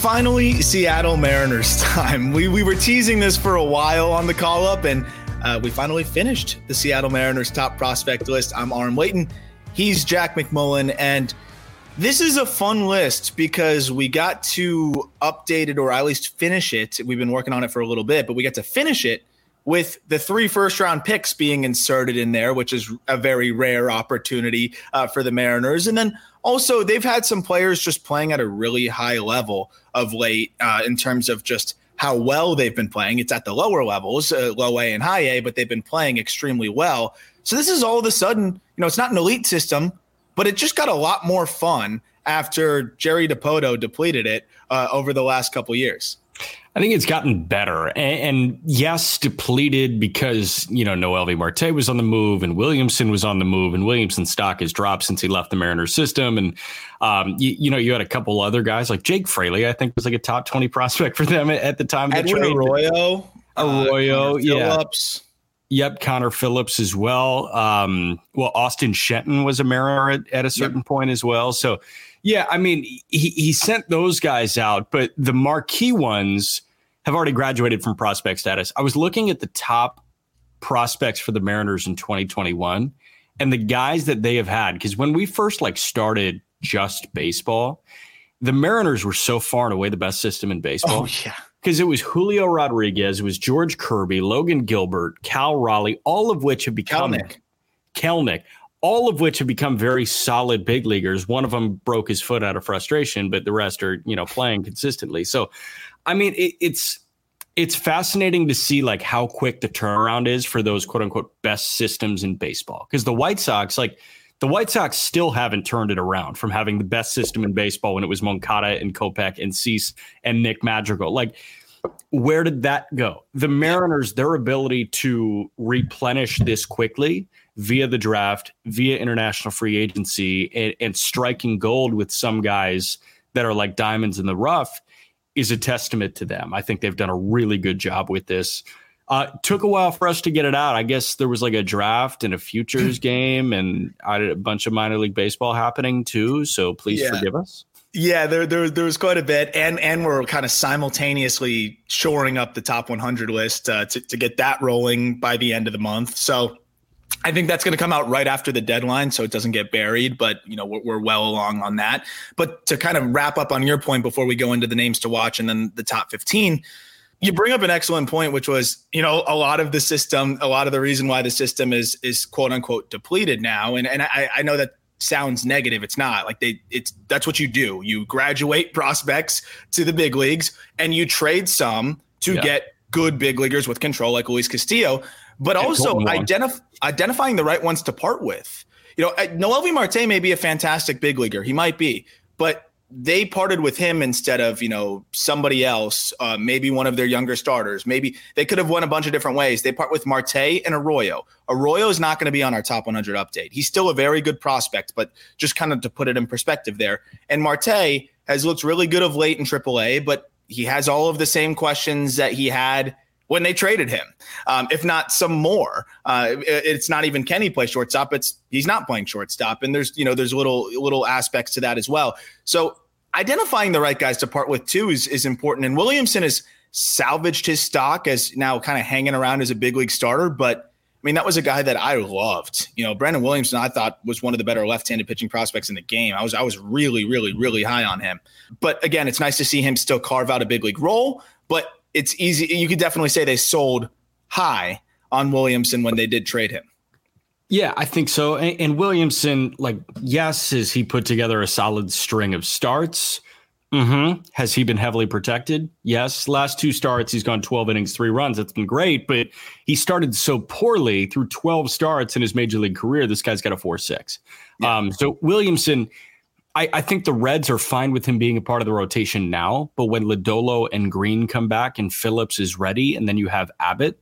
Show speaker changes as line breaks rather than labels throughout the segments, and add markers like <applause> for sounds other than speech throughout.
Finally Seattle Mariners <laughs> time. We, we were teasing this for a while on the call up, and uh, we finally finished the Seattle Mariners top prospect list. I'm Aram Leighton. He's Jack McMullen. And this is a fun list because we got to update it or at least finish it. We've been working on it for a little bit, but we got to finish it with the three first round picks being inserted in there, which is a very rare opportunity uh, for the Mariners. And then also, they've had some players just playing at a really high level of late uh, in terms of just how well they've been playing. It's at the lower levels, uh, low A and high A, but they've been playing extremely well. So this is all of a sudden, you know, it's not an elite system, but it just got a lot more fun after Jerry Dipoto depleted it uh, over the last couple years.
I think it's gotten better. And, and, yes, depleted because, you know, Noelvi Marte was on the move and Williamson was on the move and Williamson's stock has dropped since he left the Mariners system. And, um, you, you, know, you had a couple other guys like Jake Fraley, I think was like a top 20 prospect for them at, at the time.
Edwin. Arroyo.
Arroyo,
uh,
yeah.
Phillips.
Yep, Connor Phillips as well. Um, well, Austin Shenton was a Mariner at, at a certain yep. point as well. So, yeah, I mean, he, he sent those guys out, but the marquee ones have already graduated from prospect status. I was looking at the top prospects for the Mariners in 2021 and the guys that they have had because when we first like started just baseball, the Mariners were so far and away the best system in baseball.
Oh yeah.
Because it was Julio Rodriguez, it was George Kirby, Logan Gilbert, Cal Raleigh, all of which have become
Kelenic.
Kelenic, all of which have become very solid big leaguers. One of them broke his foot out of frustration, but the rest are, you know, playing consistently. So, I mean, it, it's it's fascinating to see like how quick the turnaround is for those quote unquote best systems in baseball. Because the White Sox, like the White Sox, still haven't turned it around from having the best system in baseball when it was Moncada and Kopech and Cease and Nick Madrigal. Like, where did that go? The Mariners, their ability to replenish this quickly via the draft, via international free agency, and, and striking gold with some guys that are like diamonds in the rough is a testament to them. I think they've done a really good job with this. Uh, took a while for us to get it out. I guess there was like a draft and a futures <clears throat> game and a bunch of minor league baseball happening too. So please yeah. forgive us.
Yeah, there, there there was quite a bit, and and we're kind of simultaneously shoring up the top 100 list uh, to to get that rolling by the end of the month. So I think that's going to come out right after the deadline, so it doesn't get buried. But you know, we're, we're, well along on that. But to kind of wrap up on your point before we go into the names to watch and then the top fifteen, you bring up an excellent point, which was you know a lot of the system, a lot of the reason why the system is is quote unquote depleted now. And and I, I know that sounds negative. It's not like they. It's that's what you do. You graduate <laughs> prospects to the big leagues, and you trade some to yeah. get good big leaguers with control, like Luis Castillo but also identif- identifying the right ones to part with. You know, Noelvi Marte may be a fantastic big leaguer. He might be, but they parted with him instead of you know somebody else, uh, maybe one of their younger starters. Maybe they could have won a bunch of different ways. They part with Marte and Arroyo. Arroyo is not going to be on our top 100 update. He's still a very good prospect, but just kind of to put it in perspective there. And Marte has looked really good of late in AAA, but he has all of the same questions that he had when they traded him, um, if not some more. Uh, it, it's not even he play shortstop? It's he's not playing shortstop, and there's you know there's little little aspects to that as well. So identifying the right guys to part with too is is important. And Williamson has salvaged his stock as now kind of hanging around as a big league starter, but. I mean, that was a guy that I loved. You know, Brandon Williamson, I thought was one of the better left-handed pitching prospects in the game. I was, I was really, really, really high on him. But again, it's nice to see him still carve out a big league role. But it's easy. You could definitely say they sold high on Williamson when they did trade him.
Yeah, I think so. And, and Williamson, like, yes, has he put together a solid string of starts? Mm-hmm. Has he been heavily protected? Yes. Last two starts, he's gone 12 innings, three runs. That's been great, but he started so poorly through 12 starts in his major league career. This guy's got a 4 6. Yeah. Um, so Williamson, I, I, think the Reds are fine with him being a part of the rotation now, but when Lodolo and Green come back and Phillips is ready, and then you have Abbott,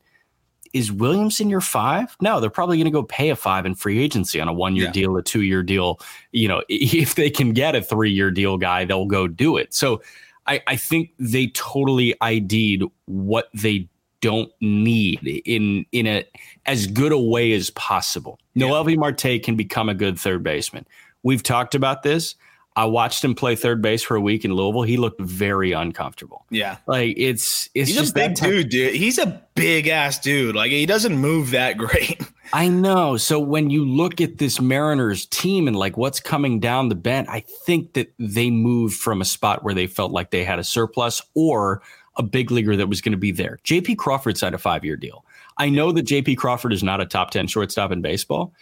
is Williamson your five? No, they're probably going to go pay a five in free agency on a one year yeah. deal, a two year deal. You know, <laughs> if they can get a three year deal guy, they'll go do it. So I, I think they totally ID'd what they don't need in in a as good a way as possible. Yeah. Noelvi Marte can become a good third baseman. We've talked about this. I watched him play third base for a week in Louisville. He looked very uncomfortable.
Yeah,
like it's it's
he's
just
a big dude, dude. He's a big ass dude. Like he doesn't move that <laughs> great.
I know. So when you look at this Mariners team and like what's coming down the bend, I think that they moved from a spot where they felt like they had a surplus or a big leaguer that was going to be there. JP Crawford signed a five year deal. I know that JP Crawford is not a top 10 shortstop in baseball,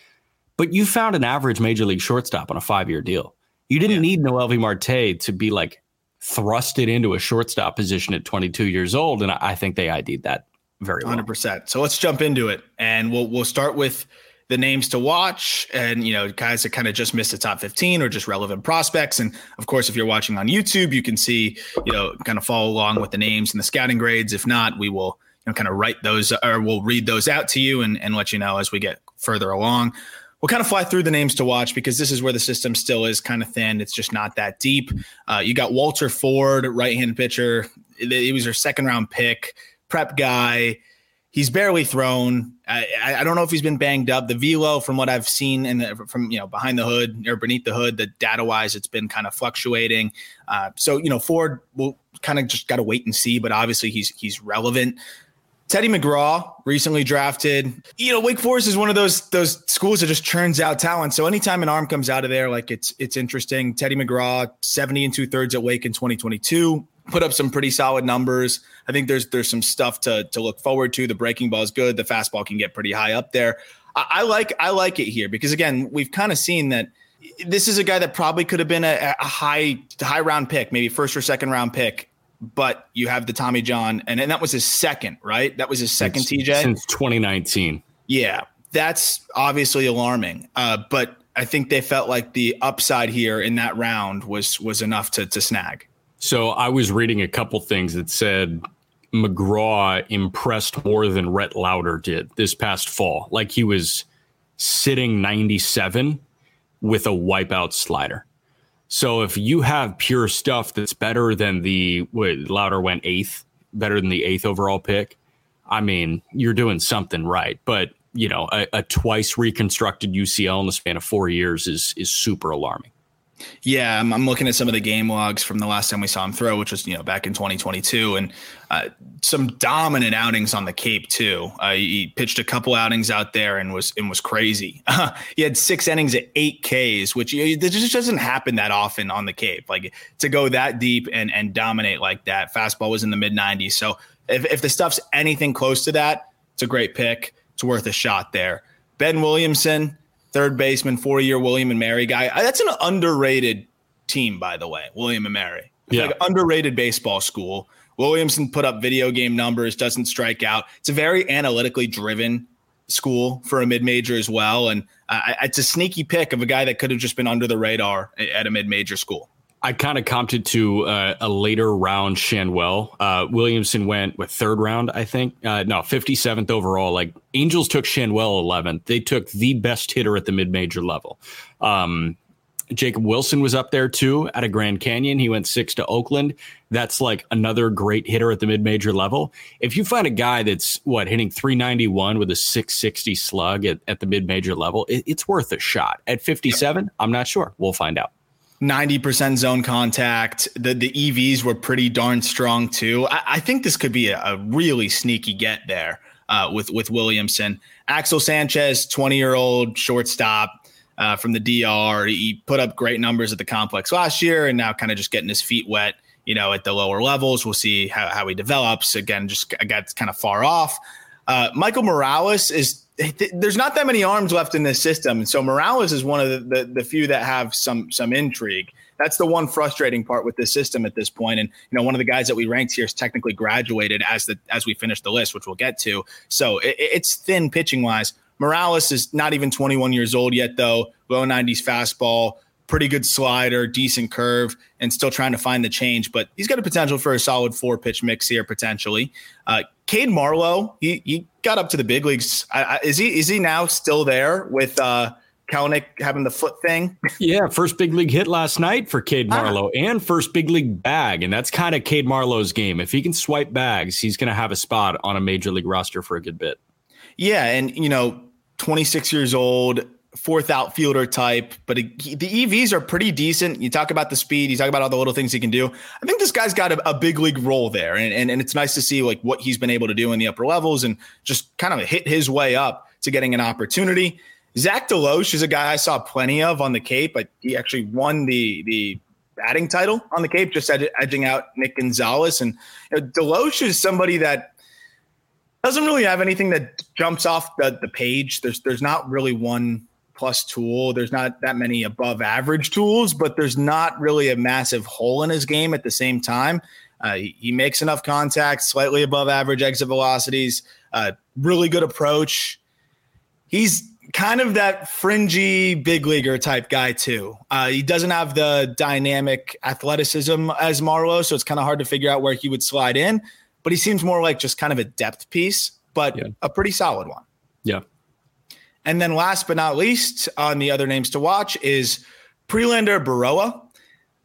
but you found an average major league shortstop on a five year deal. You didn't yeah. need Noelvi Marte to be like thrusted into a shortstop position at 22 years old. And I think they ID'd that very well.
100%. So let's jump into it. And we'll, we'll start with the names to watch and, you know, guys that kind of just missed the top 15 or just relevant prospects. And of course, if you're watching on YouTube, you can see, you know, kind of follow along with the names and the scouting grades. If not, we will, you know, kind of write those or we'll read those out to you and, and let you know as we get further along we'll kind of fly through the names to watch because this is where the system still is kind of thin. It's just not that deep. Uh, you got Walter Ford, right-handed pitcher. He was their second round pick, prep guy. He's barely thrown. I, I, don't know if he's been banged up. The velo, from what I've seen the, from you know behind the hood or beneath the hood, the data wise, it's been kind of fluctuating. Uh, so you know Ford will kind of just got to wait and see. But obviously he's he's relevant. Teddy McGraw, recently drafted. You know, Wake Forest is one of those those schools that just churns out talent. So anytime an arm comes out of there, like it's it's interesting. Teddy McGraw, 70 and two thirds at Wake in 2022, put up some pretty solid numbers. I think there's there's some stuff to to look forward to. The breaking ball is good. The fastball can get pretty high up there. I, I like I like it here because again, we've kind of seen that this is a guy that probably could have been a, a high high round pick, maybe first or second round pick but you have the Tommy John, and, and that was his second, right? That was his second it's, TJ
since 2019.
Yeah, that's obviously alarming. Uh, but I think they felt like the upside here in that round was was enough to to snag.
So I was reading a couple things that said McGraw impressed more than Rhett Lowder did this past fall. Like he was sitting 97 with a wipeout slider. So if you have pure stuff that's better than the wait, Lowder went eighth, better than the eighth overall pick, I mean, you're doing something right. But you know, a, a twice reconstructed UCL in the span of four years is is super alarming.
Yeah, I'm, I'm, looking at some of the game logs from the last time we saw him throw, which was you know back in 2022, and uh, some dominant outings on the Cape too. Uh, he pitched a couple outings out there and was and was crazy. <laughs> he had six innings at eight Ks, which you know, just doesn't happen that often on the Cape. Like to go that deep and and dominate like that. Fastball was in the mid 90s, so if if the stuff's anything close to that, it's a great pick. It's worth a shot there. Ben Williamson third baseman, four year William and Mary guy. That's an underrated team, by the way, William and Mary. Yeah. Like underrated baseball school. Williamson put up video game numbers, doesn't strike out. It's a very analytically driven school for a mid major as well. And uh, it's a sneaky pick of a guy that could have just been under the radar at a mid major school.
I kind of comped to uh, a later round Schanuel. Uh, Williamson went with third round, I think. Uh, no, 57th overall. Like Angels took Schanuel 11th. They took the best hitter at the mid major level. Um, Jacob Wilson was up there too at a Grand Canyon. He went six to Oakland. That's like another great hitter at the mid major level. If you find a guy that's what hitting 391 with a 660 slug at, at the mid major level, it, it's worth a shot. At 57, I'm not sure. We'll find out.
90% zone contact. The the EVs were pretty darn strong too. I, I think this could be a, a really sneaky get there uh, with with Williamson. Axel Sanchez, 20 year old shortstop uh, from the DR. He put up great numbers at the complex last year, and now kind of just getting his feet wet. You know, at the lower levels, we'll see how, how he develops. Again, just got kind of far off. Uh, Michael Morales is there's not that many arms left in this system, and so Morales is one of the, the, the few that have some some intrigue. That's the one frustrating part with this system at this point. And you know, one of the guys that we ranked here is technically graduated as the as we finish the list, which we'll get to. So it, it's thin pitching wise. Morales is not even 21 years old yet, though. Low 90s fastball, pretty good slider, decent curve, and still trying to find the change. But he's got a potential for a solid four pitch mix here potentially. Uh, Cade Marlowe, he he got up to the big leagues. I, I, is he is he now still there with uh, Kelenic having the foot thing?
Yeah, first big league hit last night for Cade ah. Marlowe ah. and first big league bag, and that's kind of Cade Marlowe's game. If he can swipe bags, he's going to have a spot on a major league roster for a good bit.
Yeah, and you know, 26 years old, fourth outfielder type, but the EVs are pretty decent. You talk about the speed, you talk about all the little things he can do. I think this guy's got a, a big league role there, and, and and it's nice to see like what he's been able to do in the upper levels and just kind of hit his way up to getting an opportunity. Zach DeLoach is a guy I saw plenty of on the Cape, but he actually won the the batting title on the Cape, just ed- edging out Nick Gonzalez. And you know, DeLoach is somebody that doesn't really have anything that jumps off the, the page. There's there's not really one plus tool. There's not that many above average tools, but there's not really a massive hole in his game at the same time. Uh, he, he, makes enough contact, slightly above average exit velocities, uh, really good approach. He's kind of that fringy big leaguer type guy too. Uh, he doesn't have the dynamic athleticism as Marlowe, so it's kind of hard to figure out where he would slide in but he seems more like just kind of a depth piece, but yeah. a pretty solid one.
Yeah.
And then last but not least, on the other names to watch is Prelander Baroa.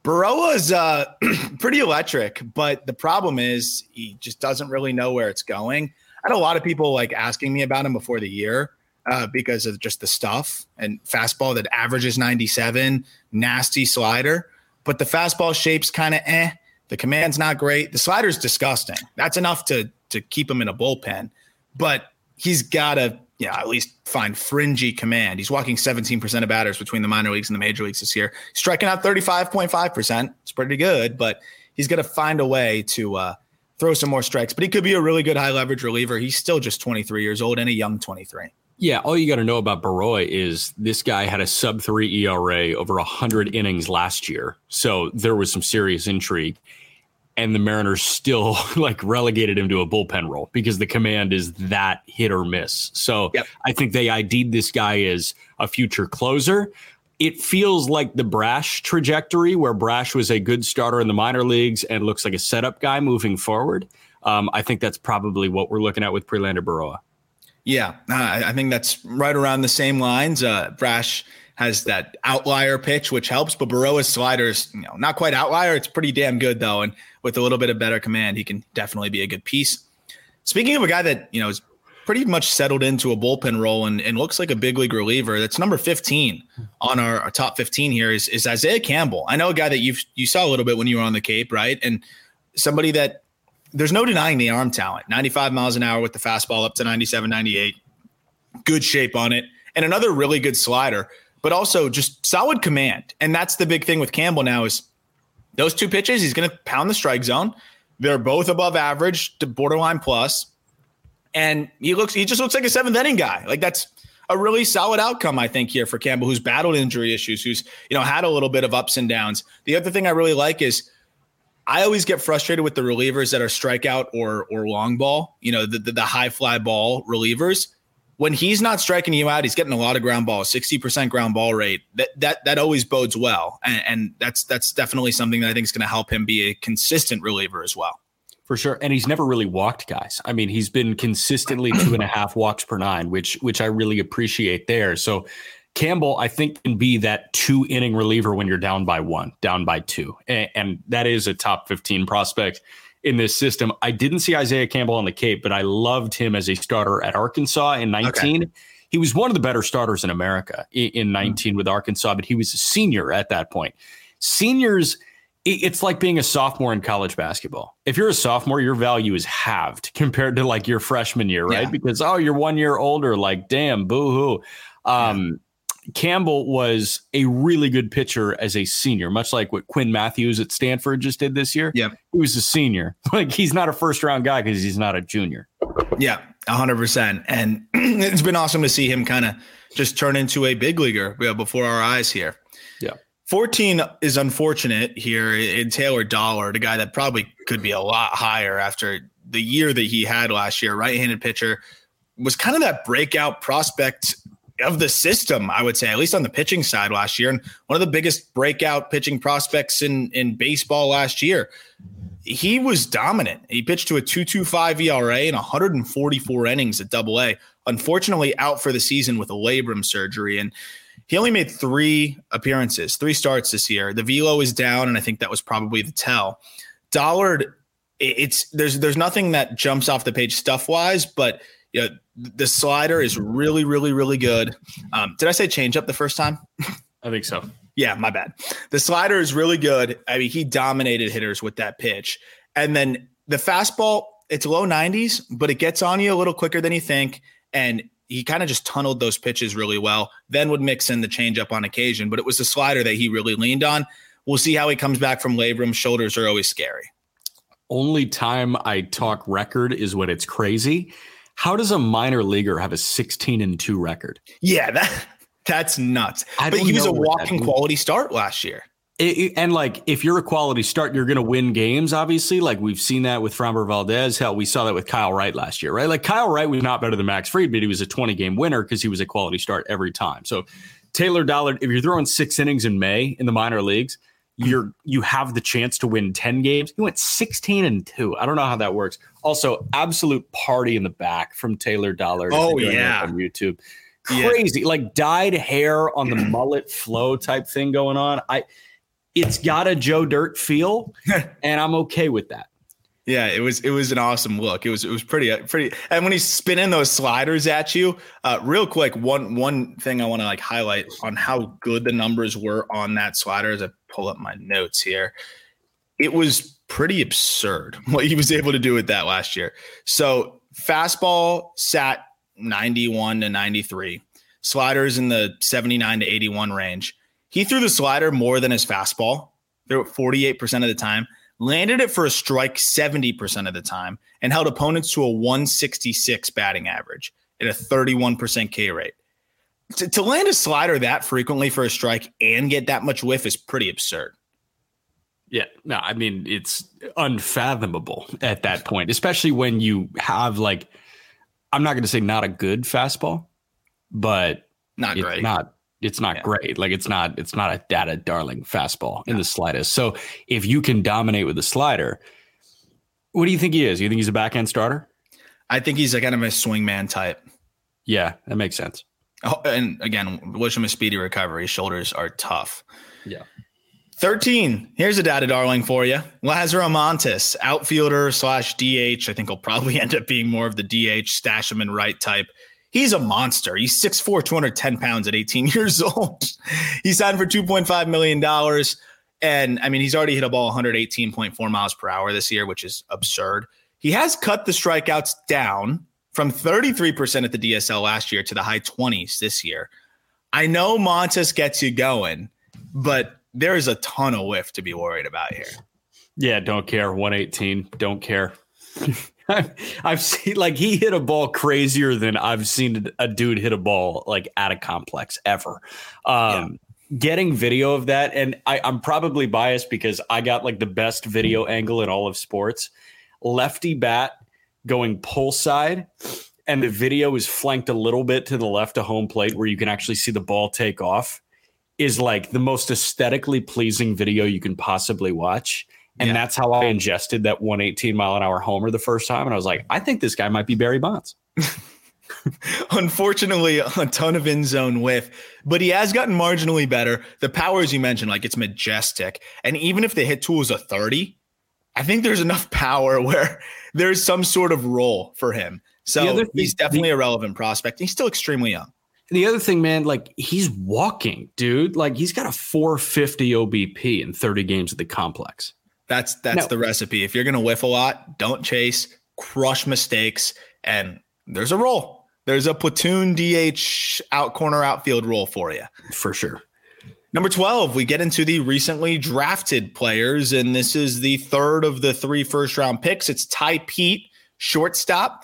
Berroa is uh, <clears throat> pretty electric, but the problem is he just doesn't really know where it's going. I had a lot of people like asking me about him before the year uh, because of just the stuff and fastball that averages 97, nasty slider, but the fastball shape's kind of eh. The command's not great. The slider's disgusting. That's enough to to keep him in a bullpen. But he's got to, yeah, at least find fringy command. He's walking 17% of batters between the minor leagues and the major leagues this year. Striking out 35.5%. It's pretty good, but he's going to find a way to uh, throw some more strikes. But he could be a really good high leverage reliever. He's still just 23 years old and a young 23.
Yeah, all you got to know about Berroa is this guy had a sub three ERA over 100 innings last year. So there was some serious intrigue and the Mariners still <laughs> like relegated him to a bullpen role because the command is that hit or miss. So yep. I think they ID'd this guy as a future closer. It feels like the Brash trajectory where Brash was a good starter in the minor leagues and looks like a setup guy moving forward. Um, I think that's probably what we're looking at with Prelander Berroa.
Yeah, uh, I think that's right around the same lines. Uh, Brash has that outlier pitch, which helps. But Berroa's sliders, you know, not quite outlier. It's pretty damn good though, and with a little bit of better command, he can definitely be a good piece. Speaking of a guy that you know is pretty much settled into a bullpen role and, and looks like a big league reliever, that's number fifteen on our, our top fifteen here is is Isaiah Campbell. I know a guy that you you saw a little bit when you were on the Cape, right? And somebody that there's no denying the arm talent. 95 miles an hour with the fastball up to 97, 98. Good shape on it. And another really good slider but also just solid command. And that's the big thing with Campbell now is those two pitches, he's going to pound the strike zone. They're both above average to borderline plus. And he looks, he just looks like a seventh inning guy. Like that's a really solid outcome, I think, here for Campbell, who's battled injury issues, who's, you know, had a little bit of ups and downs. The other thing I really like is I always get frustrated with the relievers that are strikeout or or long ball, you know, the, the, the high fly ball relievers when he's not striking you out, he's getting a lot of ground balls, 60% ground ball rate. That that that always bodes well. And, and that's that's definitely something that I think is going to help him be a consistent reliever as well.
For sure. And he's never really walked guys. I mean, he's been consistently two and a half walks per nine, which which I really appreciate there. So Campbell, I think, can be that two inning reliever when you're down by one, down by two. And, and, that is a top 15 prospect in this system. I didn't see Isaiah Campbell on the Cape, but I loved him as a starter at Arkansas in 19. Okay. He was one of the better starters in America in, in 19 mm-hmm. with Arkansas, but he was a senior at that point. Seniors, it's like being a sophomore in college basketball. If you're a sophomore, your value is halved compared to like your freshman year, right? Yeah. Because, oh, you're one year older. Like, damn, boo hoo. Um, yeah Campbell was a really good pitcher as a senior, much like what Quinn Matthews at Stanford just did this year.
Yeah.
He was a senior. <laughs> Like he's not a first round guy because he's not a junior.
Yeah, 100%. And <clears throat> it's been awesome to see him kind of just turn into a big leaguer before our eyes here.
Yeah.
14 is unfortunate here in Taylor Dollard, the guy that probably could be a lot higher after the year that he had last year. Right handed pitcher was kind of that breakout prospect of the system, I would say, at least on the pitching side last year, and one of the biggest breakout pitching prospects in in baseball last year. He was dominant. He pitched to a 2.25 ERA and 144 innings at Double A. Unfortunately, out for the season with a labrum surgery, and he only made three appearances, three starts this year. The velo is down, and I think that was probably the tell. Dollard, it's there's there's nothing that jumps off the page stuff wise, but know, the slider is really, really, really good. Um, did I say change up the first time?
I think so.
Yeah, my bad. The slider is really good. I mean, he dominated hitters with that pitch. And then the fastball, it's low 90s, but it gets on you a little quicker than you think. And he kind of just tunneled those pitches really well. Then would mix in the changeup on occasion, but it was the slider that he really leaned on. We'll see how he comes back from labrum. Shoulders are always scary.
Only time I talk record is when it's crazy. How does a minor leaguer have a 16 and 2 record?
Yeah, that that's nuts. but he was a walking quality start last year.
It, it, and like, if you're a quality start, you're going to win games. Obviously, like we've seen that with Framber Valdez. Hell, we saw that with Kyle Wright last year, right? Like Kyle Wright was not better than Max Fried, but he was a 20 game winner because he was a quality start every time. So Taylor Dollard, if you're throwing six innings in May in the minor leagues, you're you have the chance to win 10 games. He went 16 and 2. I don't know how that works. Also, absolute party in the back from Taylor Dollard.
Oh yeah.
On YouTube. Crazy. Yeah. Like dyed hair on the <clears throat> mullet flow type thing going on. I it's got a Joe Dirt feel <laughs> and I'm okay with that.
Yeah, it was it was an awesome look. It was it was pretty pretty. And when he's spinning those sliders at you, uh, real quick, one one thing I want to like highlight on how good the numbers were on that slider as I pull up my notes here. It was pretty absurd <laughs> what he was able to do with that last year. So fastball sat 91 to 93, sliders in the 79 to 81 range. He threw the slider more than his fastball. Threw it 48% of the time landed it for a strike 70% of the time, and held opponents to a 166 batting average at a 31% K rate. To, to land a slider that frequently for a strike and get that much whiff is pretty absurd.
Yeah, no, I mean it's unfathomable at that point, especially when you have like I'm not going to say not a good fastball, but
not great.
Not it's not yeah. great. Like it's not it's not a data darling fastball in the slightest. So if you can dominate with the slider, what do you think he is? You think he's a back end starter?
I think he's a kind of a swingman type.
Yeah, that makes sense.
Oh, and again, wish him a speedy recovery. His shoulders are tough.
Yeah.
13. Here's a data darling for you. Lazaro Montes, outfielder slash DH. I think he'll probably <laughs> end up being more of the DH, stash him in right type. He's a monster. He's 6'4, 210 pounds at 18 <laughs> years old. he signed for $2.5 million. And I mean, he's already hit a ball 118.4 miles per hour this year, which is absurd. He has cut the strikeouts down from 33% at the DSL last year to the high 20s this year. I know Montes gets you going, but there is a ton of whiff to be worried about here.
Yeah, don't care. 118, don't care. <laughs> <laughs> I've seen like he hit a ball crazier than I've seen a dude hit a ball like at a complex ever. Um, yeah. Getting video of that, and I, I'm probably biased because I got like the best video angle in all of sports. Lefty bat going pull side and the video is flanked a little bit to the left of home plate where you can actually see the ball take off is like the most aesthetically pleasing video you can possibly watch. And yeah. that's how I ingested that 118 mile an hour homer the first time. And I was like, I think this guy might be Barry Bonds. <laughs>
Unfortunately, a ton of in zone whiff, but he has gotten marginally better. The power, as you mentioned, like it's majestic. And even if the hit tool is a 30, I think there's enough power <laughs> where there's some sort of role for him. So thing, he's definitely the, a relevant prospect. He's still extremely young.
The other thing, man, like he's walking, dude. Like he's got a 450 OBP in 30 games at the complex.
That's that's now, the recipe. If you're gonna whiff a lot, don't chase, crush mistakes, and there's a role. There's a platoon DH out corner outfield role for you.
For sure.
Number 12, we get into the recently drafted players, and this is the third of the three first round picks. It's Tai Peete, shortstop,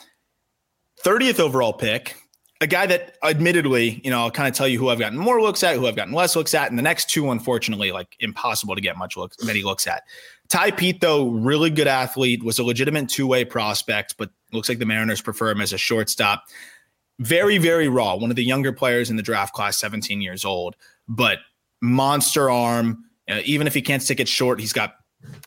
30th overall pick. A guy that admittedly, you know, I'll kind of tell you who I've gotten more looks at, who I've gotten less looks at, and the next two, unfortunately, like impossible to get much looks, many looks at. Tai Peete, though, really good athlete, was a legitimate two way prospect, but looks like the Mariners prefer him as a shortstop. Very, very raw. One of the younger players in the draft class, 17 years old, but monster arm. Uh, even if he can't stick it short, he's got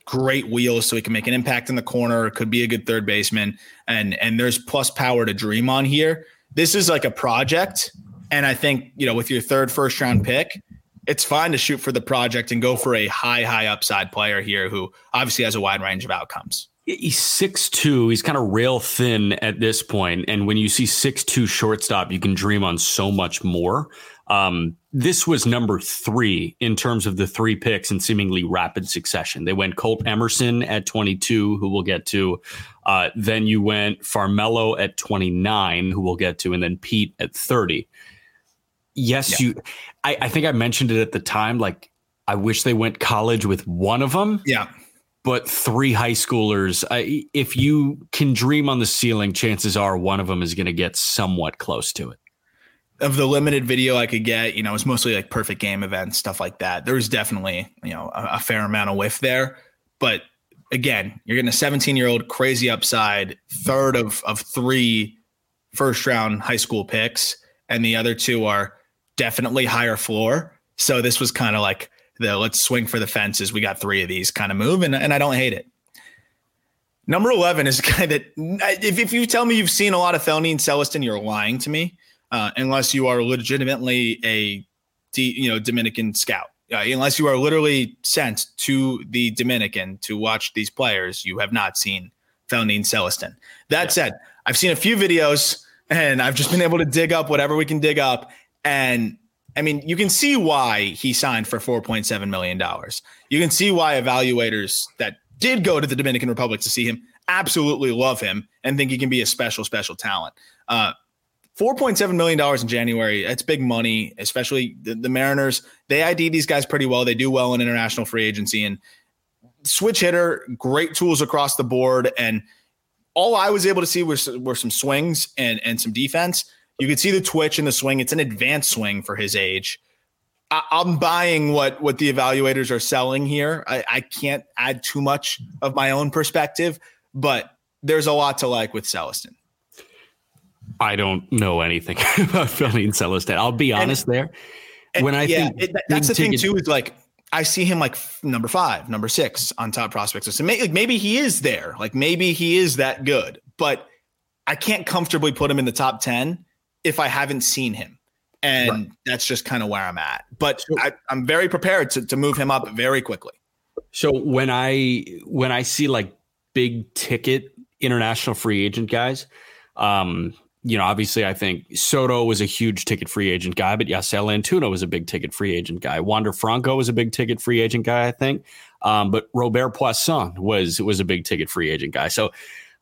great wheels so he can make an impact in the corner could be a good third baseman and and there's plus power to dream on here this is like a project and i think you know with your third first round pick it's fine to shoot for the project and go for a high high upside player here who obviously has a wide range of outcomes
he's six two. He's kind of rail thin at this point, and when you see six two shortstop, you can dream on so much more. Um, this was number three in terms of the three picks in seemingly rapid succession. They went Colt Emerson at 22, who we'll get to. Uh, then you went Farmelo at 29, who we'll get to, and then Peete at 30. Yes, yeah. you. I, I think I mentioned it at the time. Like, I wish they went college with one of them.
Yeah
but three high schoolers. I, if you can dream on the ceiling, chances are one of them is going to get somewhat close to it
of the limited video I could get, you know, it's mostly like perfect game events, stuff like that. There was definitely, you know, a, a fair amount of whiff there. But again, you're getting a 17 year old crazy upside, third of of three first round high school picks, and the other two are definitely higher floor. So this was kind of like the let's swing for the fences. We got three of these kind of move, and, and I don't hate it. Number 11 is a guy that, if, if you tell me you've seen a lot of Theonin Celestin, you're lying to me uh, unless you are legitimately a you know Dominican scout. Uh, unless you are literally sent to the Dominican to watch these players, you have not seen Theonin Celestin. That yeah. said, I've seen a few videos and I've just been able to dig up whatever we can dig up. And I mean, you can see why he signed for $4.7 million. You can see why evaluators that did go to the Dominican Republic to see him absolutely love him and think he can be a special, special talent. Uh, $4.7 million in January. That's big money, especially the, the, Mariners. They ID these guys pretty well. They do well in international free agency and switch hitter, great tools across the board. And all I was able to see was, were some swings and, and some defense. You could see the twitch and the swing. It's an advanced swing for his age. I, am buying what what the evaluators are selling here. I, I can't add too much of my own perspective, but there's a lot to like with Celestin.
I don't know anything <laughs> about Theonin Celestin. I'll be honest and, there.
And when I yeah, think it, that's the thing too is like I see him like number five, number six on top prospects. So maybe, like maybe he is there. Like maybe he is that good, but I can't comfortably put him in the top 10 if I haven't seen him. And right. that's just kind of where I'm at. But I, I'm very prepared to, to move him up very quickly.
So when I when I see like big ticket international free agent guys, um, you know, obviously, I think Soto was a huge ticket free agent guy, but Yasel Antuna was a big ticket free agent guy. Wander Franco was a big ticket free agent guy, I think. Um, but Robert Puason was was a big ticket free agent guy. So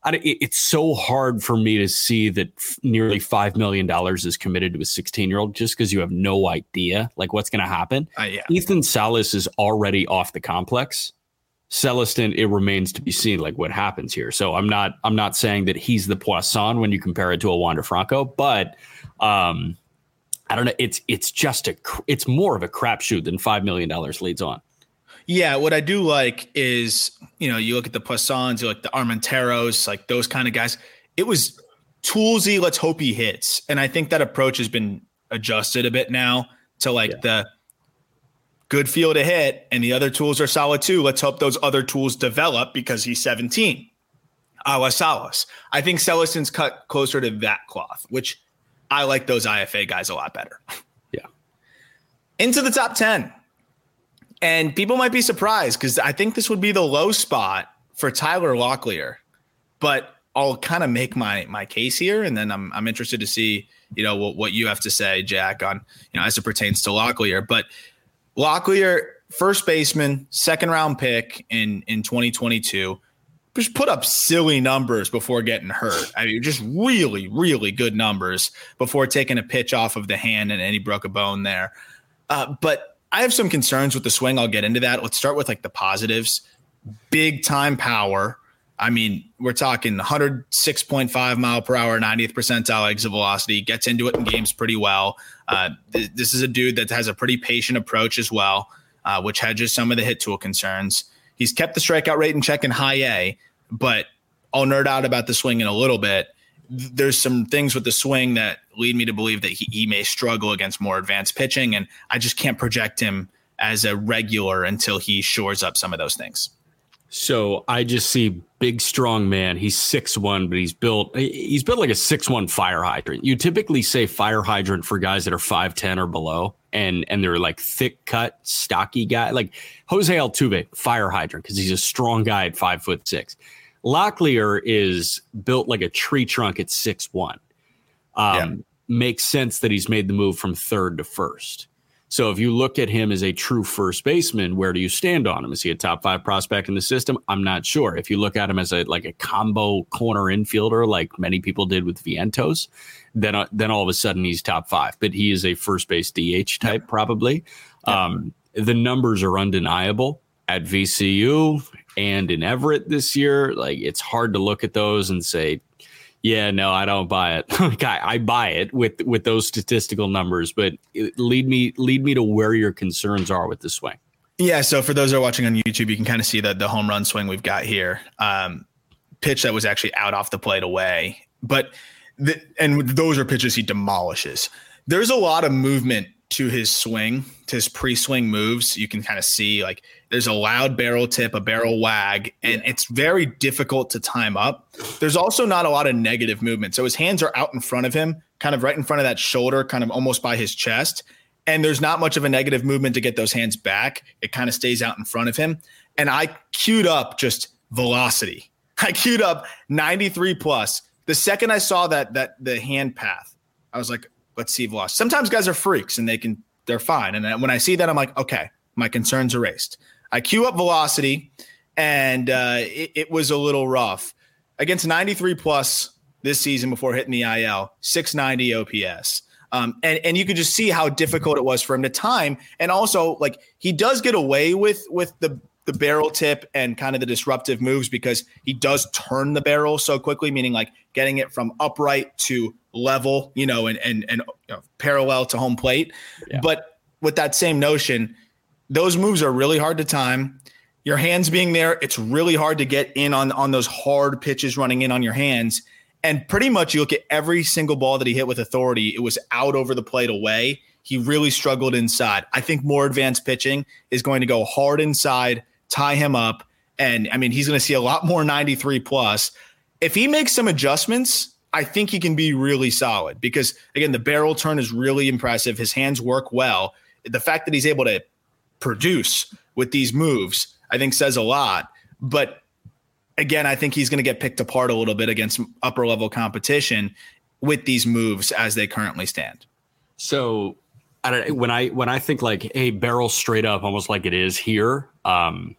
I, it's so hard for me to see that nearly five million dollars is committed to a 16 year old just because you have no idea like what's going to happen. Uh, yeah. Ethan Salas is already off the complex. Celestin, it remains to be seen like what happens here. So I'm not I'm not saying that he's the Puason when you compare it to a Wander Franco, but um, I don't know. It's it's just a it's more of a crapshoot than five million dollars leads on.
Yeah, what I do like is you know you look at the Puasons, you like the Armenteros, like those kind of guys. It was toolsy. Let's hope he hits. And I think that approach has been adjusted a bit now to like yeah. the good feel to hit, and the other tools are solid too. Let's hope those other tools develop because he's 17. A la Salas. I think Celestin's cut closer to that cloth, which I like those IFA guys a lot better.
Yeah.
Into the top 10. And people might be surprised because I think this would be the low spot for Tyler Locklear. But I'll kind of make my my case here, and then I'm I'm interested to see you know what, what you have to say, Jack, on you know as it pertains to Locklear. But Locklear, first baseman, second round pick in in 2022, just put up silly numbers before getting hurt. I mean, just really, really good numbers before taking a pitch off of the hand and, and he broke a bone there. Uh, but I have some concerns with the swing. I'll get into that. Let's start with like the positives. Big time power. I mean, we're talking 106.5 mile per hour, 90th percentile exit velocity, gets into it in games pretty well. Uh, th- this is a dude that has a pretty patient approach as well, uh, which hedges some of the hit tool concerns. He's kept the strikeout rate in check in high A, but I'll nerd out about the swing in a little bit. There's some things with the swing that lead me to believe that he, he may struggle against more advanced pitching, and I just can't project him as a regular until he shores up some of those things.
So I just see big, strong man. He's six one, but he's built he's built like a six one fire hydrant. You typically say fire hydrant for guys that are five ten or below, and and they're like thick cut, stocky guy. Like Jose Altuve, fire hydrant because he's a strong guy at five foot six. Locklear is built like a tree trunk at six one. Um, yeah. Makes sense that he's made the move from third to first. So if you look at him as a true first baseman, where do you stand on him? Is he a top five prospect in the system? I'm not sure. If you look at him as a like a combo corner infielder, like many people did with Vientos, then uh, then all of a sudden he's top five. But he is a first base DH type, yeah. probably. Yeah. Um, the numbers are undeniable at VCU and in Everett this year. Like it's hard to look at those and say yeah, no, I don't buy it. <laughs> like I, I buy it with with those statistical numbers, but lead me lead me to where your concerns are with the swing.
Yeah, so for those that are watching on YouTube, you can kind of see that the home run swing we've got here. Um, pitch that was actually out off the plate away, but the, and those are pitches he demolishes. There's a lot of movement to his swing, to his pre-swing moves. You can kind of see like there's a loud barrel tip, a barrel wag, and yeah. it's very difficult to time up. There's also not a lot of negative movement. So his hands are out in front of him, kind of right in front of that shoulder, kind of almost by his chest. And there's not much of a negative movement to get those hands back. It kind of stays out in front of him. And I queued up just velocity. <laughs> I queued up 93 plus. The second I saw that that the hand path, I was like, let's see velocity. Sometimes guys are freaks and they can they're fine. And when I see that, I'm like, okay, my concerns erased. I queue up velocity, and uh, it, it, was a little rough against 93 plus this season before hitting the IL, 690 OPS. Um, and and you could just see how difficult it was for him to time, and also like he does get away with with the the barrel tip and kind of the disruptive moves because he does turn the barrel so quickly, meaning like getting it from upright to level, you know, and and and you know, parallel to home plate. Yeah. But with that same notion, those moves are really hard to time. Your hands being there, it's really hard to get in on on those hard pitches running in on your hands. And pretty much you look at every single ball that he hit with authority, it was out over the plate away. He really struggled inside. I think more advanced pitching is going to go hard inside, tie him up. And I mean, he's going to see a lot more 93 plus. If he makes some adjustments, I think he can be really solid because, again, the barrel turn is really impressive. His hands work well. The fact that he's able to produce with these moves, I think says a lot. But again, I think he's going to get picked apart a little bit against upper level competition with these moves as they currently stand.
So I don't, when I when I think like hey barrel straight up almost like it is here um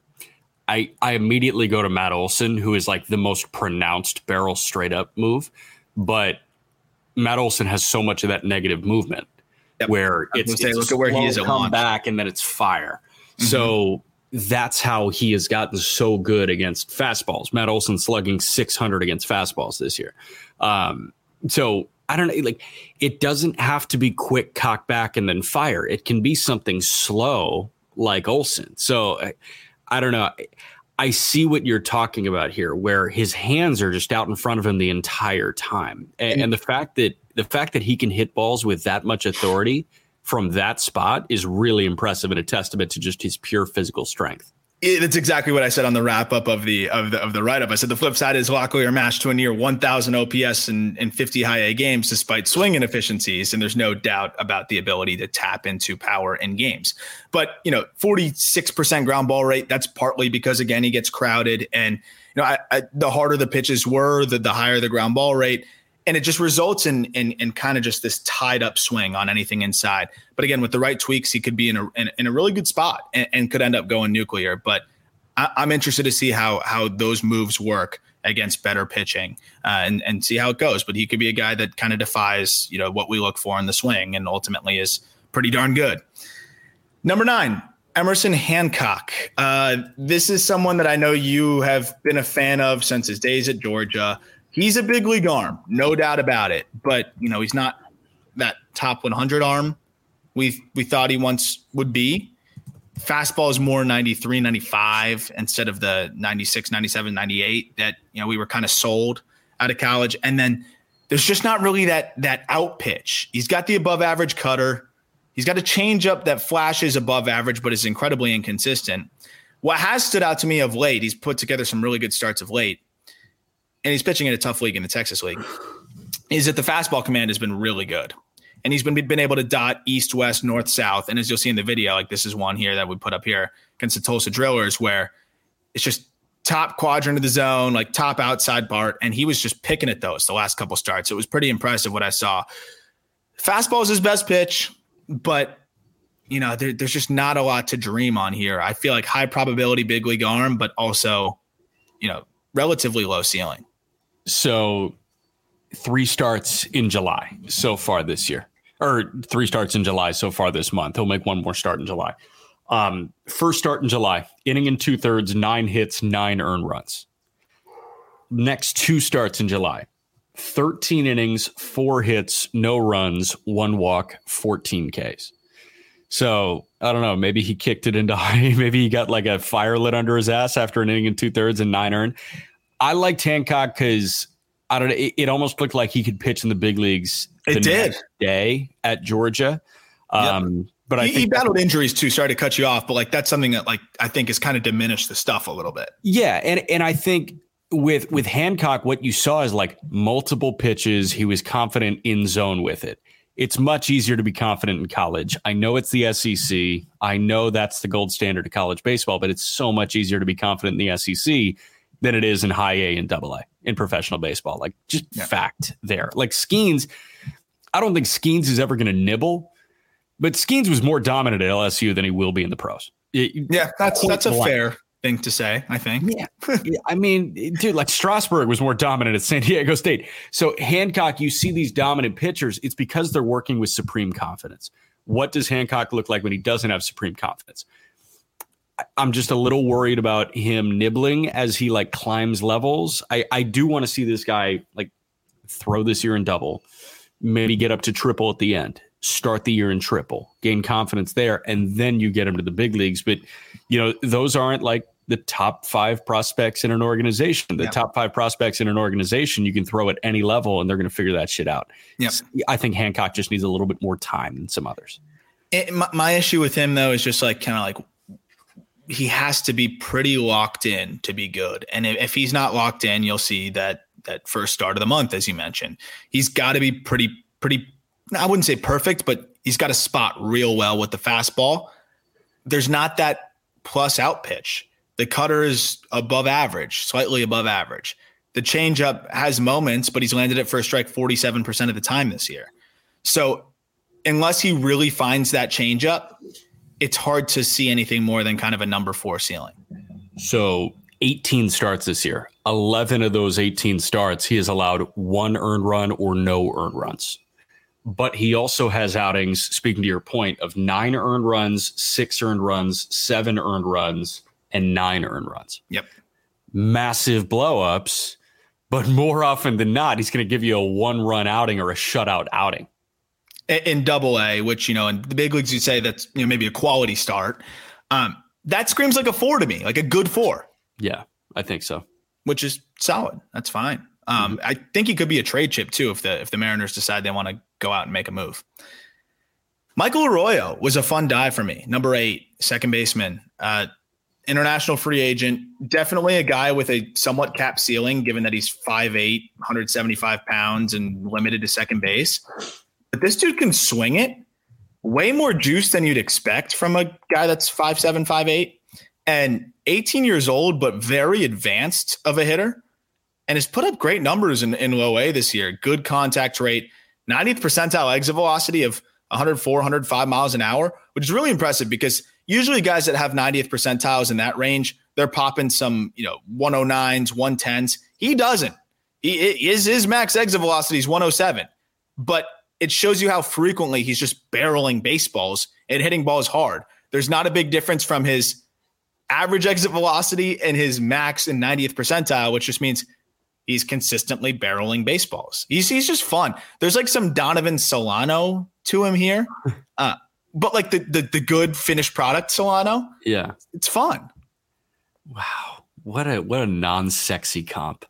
I I immediately go to Matt Olson who is like the most pronounced barrel straight up move but Matt Olson has so much of that negative movement yep. where it's,
say, it's look at where he is
come back and then it's fire. Mm-hmm. So that's how he has gotten so good against fastballs. Matt Olson slugging 600 against fastballs this year. Um, so I don't know, like it doesn't have to be quick cock back and then fire. It can be something slow like Olson. So I, I don't know. I see what you're talking about here, where his hands are just out in front of him the entire time, and, and the fact that the fact that he can hit balls with that much authority from that spot is really impressive and a testament to just his pure physical strength.
It's exactly what I said on the wrap up of the of the of the write up. I said the flip side is Locklear matched to a near 1,000 OPS and, in 50 high A games despite swing inefficiencies, and there's no doubt about the ability to tap into power in games. But you know, 46% ground ball rate. That's partly because again he gets crowded, and you know, I, I, the harder the pitches were, the the higher the ground ball rate and it just results in in, in kind of just this tied up swing on anything inside. But again, with the right tweaks, he could be in a in, in a really good spot and, and, could end up going nuclear. But I, am interested to see how how those moves work against better pitching uh, and and see how it goes. But he could be a guy that kind of defies you know what we look for in the swing and ultimately is pretty darn good. Number nine, Emerson Hancock. Uh, this is someone that I know you have been a fan of since his days at Georgia he's a big league arm, no doubt about it. But you know, he's not that top 100 arm we we thought he once would be. Fastball is more 93, 95 instead of the 96, 97, 98 that you know we were kind of sold out of college. And then there's just not really that that out pitch. He's got the above average cutter. He's got a change up that flashes above average, but is incredibly inconsistent. What has stood out to me of late, he's put together some really good starts of late and he's pitching in a tough league in the Texas League, is that the fastball command has been really good. And he's been been able to dot east, west, north, south. And as you'll see in the video, like this is one here that we put up here against the Tulsa Drillers, where it's just top quadrant of the zone, like top outside part. And he was just picking at those the last couple starts. It was pretty impressive what I saw. Fastball is his best pitch, but you know, there, there's just not a lot to dream on here. I feel like high probability big league arm, but also, you know, relatively low ceiling.
So, three starts in July so far this year, or three starts in July so far this month. He'll make one more start in July. Um, first start in July, inning and two thirds, nine hits, nine earned runs. Next two starts in July, 13 innings, four hits, no runs, one walk, 14 Ks. So I don't know. Maybe he kicked it into <laughs> high. Maybe he got like a fire lit under his ass after an inning and two thirds and nine earned. I liked Hancock because I don't know. It, it, almost looked like he could pitch in the big leagues.
It did
day at Georgia. Um, yep. But I
he, he battled injuries too. Sorry to cut you off, but like that's something that like I think has kind of diminished the stuff a little bit.
Yeah, and and I think with with Hancock, what you saw is like multiple pitches. He was confident in zone with it. It's much easier to be confident in college. I know it's the SEC. I know that's the gold standard of college baseball, but it's so much easier to be confident in the SEC than it is in high A and double A in professional baseball. Like just yeah. fact there. Like Skenes, I don't think Skenes is ever going to nibble, but Skenes was more dominant at LSU than he will be in the pros.
It, yeah, that's that's a blank. fair thing to say, I think.
Yeah. I mean, dude, like Strasburg was more dominant at San Diego State. So Hancock, you see these dominant pitchers, it's because they're working with supreme confidence. What does Hancock look like when he doesn't have supreme confidence? I'm just a little worried about him nibbling as he like climbs levels. I, I do want to see this guy like throw this year in double, maybe get up to triple at the end, start the year in triple, gain confidence there, and then you get him to the big leagues. But you know, those aren't like the top five prospects in an organization. The yeah. top five prospects in an organization you can throw at any level and they're going to figure that shit out.
Yep.
I think Hancock just needs a little bit more time than some others.
It, my, my issue with him though is just like kind of like he has to be pretty locked in to be good. And if, if, he's not locked in, you'll see that that first start of the month, as you mentioned, he's got to be pretty pretty. I wouldn't say perfect, but he's got to spot real well with the fastball. There's not that plus out pitch. The cutter is above average, slightly above average. The changeup has moments, but he's landed it for a strike 47% of the time this year. So unless he really finds that changeup, it's hard to see anything more than kind of a number four ceiling.
So 18 starts this year. 11 of those 18 starts, he has allowed one earned run or no earned runs. But he also has outings, speaking to your point, of nine earned runs, six earned runs, seven earned runs, and nine earned runs.
Yep.
Massive blowups, but more often than not, he's going to give you a one run outing or a shutout outing
in double A, which, you know, in the big leagues, you say that's, you know, maybe a quality start. Um, that screams like a four to me, like a good four.
Yeah, I think so.
Which is solid. That's fine. Um, mm-hmm. I think he could be a trade chip too if the if the Mariners decide they want to go out and make a move. Michael Arroyo was a fun dive for me. Number eight, second baseman, uh, international free agent. Definitely a guy with a somewhat cap ceiling, given that he's 5'8, 175 pounds and limited to second base. But this dude can swing it way more juice than you'd expect from a guy that's five seven, five eight, and 18 years old, but very advanced of a hitter. And has put up great numbers in, in low A this year. Good contact rate, 90th percentile exit velocity of 104, 105 miles an hour, which is really impressive because usually guys that have 90th percentiles in that range, they're popping some, you know, 109s, 110s. He doesn't. He is his max exit velocity is 107. But it shows you how frequently he's just barreling baseballs and hitting balls hard. There's not a big difference from his average exit velocity and his max and 90th percentile, which just means he's consistently barreling baseballs. He's, he's just fun. There's like some Donovan Solano to him here. <laughs> Uh, but like the, the the good finished product Solano.
Yeah.
It's fun.
Wow. What a what a non-sexy comp.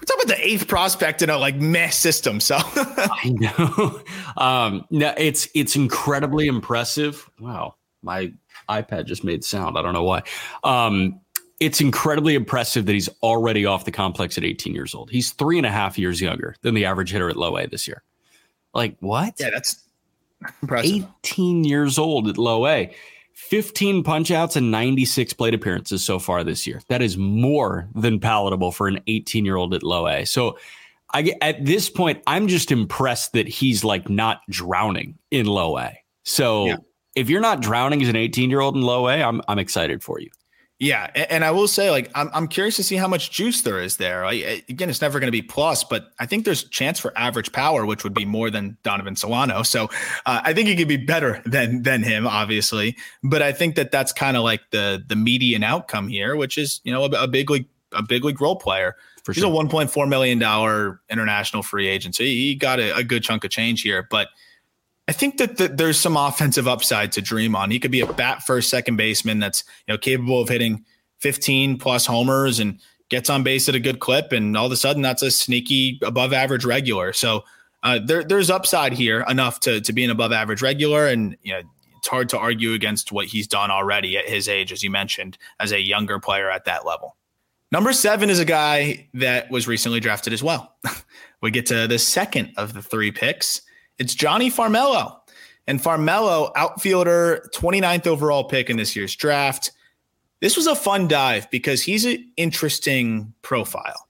We're talking about the eighth prospect in a like mess system. So <laughs>
I know. Um no, it's it's incredibly impressive. Wow. My iPad just made sound. I don't know why. Um it's incredibly impressive that he's already off the complex at 18 years old. He's three and a half years younger than the average hitter at low A this year. Like what?
Yeah, that's impressive.
18 years old at low A. 15 punch outs and 96 plate appearances so far this year. That is more than palatable for an 18 year old at low A. So I at this point, I'm just impressed that he's like not drowning in low A. So yeah. if you're not drowning as an 18 year old in low A, I'm I'm excited for you.
Yeah, and I will say, like, I'm I'm curious to see how much juice there is there. Like, again, it's never going to be plus, but I think there's chance for average power, which would be more than Donovan Solano. So uh, I think he could be better than than him, obviously. But I think that that's kind of like the the median outcome here, which is you know a, a big league a big league role player. For He's sure. a 1.4 million dollar international free agent, so he got a, a good chunk of change here, but I think that the, there's some offensive upside to dream on. He could be a bat first second baseman that's you know capable of hitting 15 plus homers and gets on base at a good clip, and all of a sudden that's a sneaky above average regular. So uh, there, there's upside here enough to to be an above average regular, and you know it's hard to argue against what he's done already at his age, as you mentioned, as a younger player at that level. Number seven is a guy that was recently drafted as well. <laughs> we get to the second of the three picks. It's Jonny Farmelo. And Farmelo, outfielder, 29th overall pick in this year's draft. This was a fun dive because he's an interesting profile.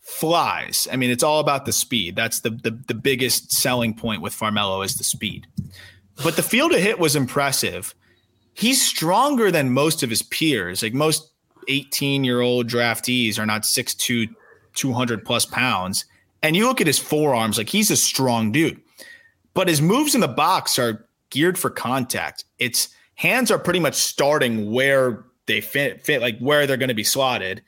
Flies. I mean, it's all about the speed. That's the, the, the biggest selling point with Farmelo is the speed. But the field of hit was impressive. He's stronger than most of his peers. Like most 18 year old draftees are not 6'2, 200 plus pounds. And you look at his forearms, like he's a strong dude but his moves in the box are geared for contact. Its hands are pretty much starting where they fit, fit like where they're going to be slotted.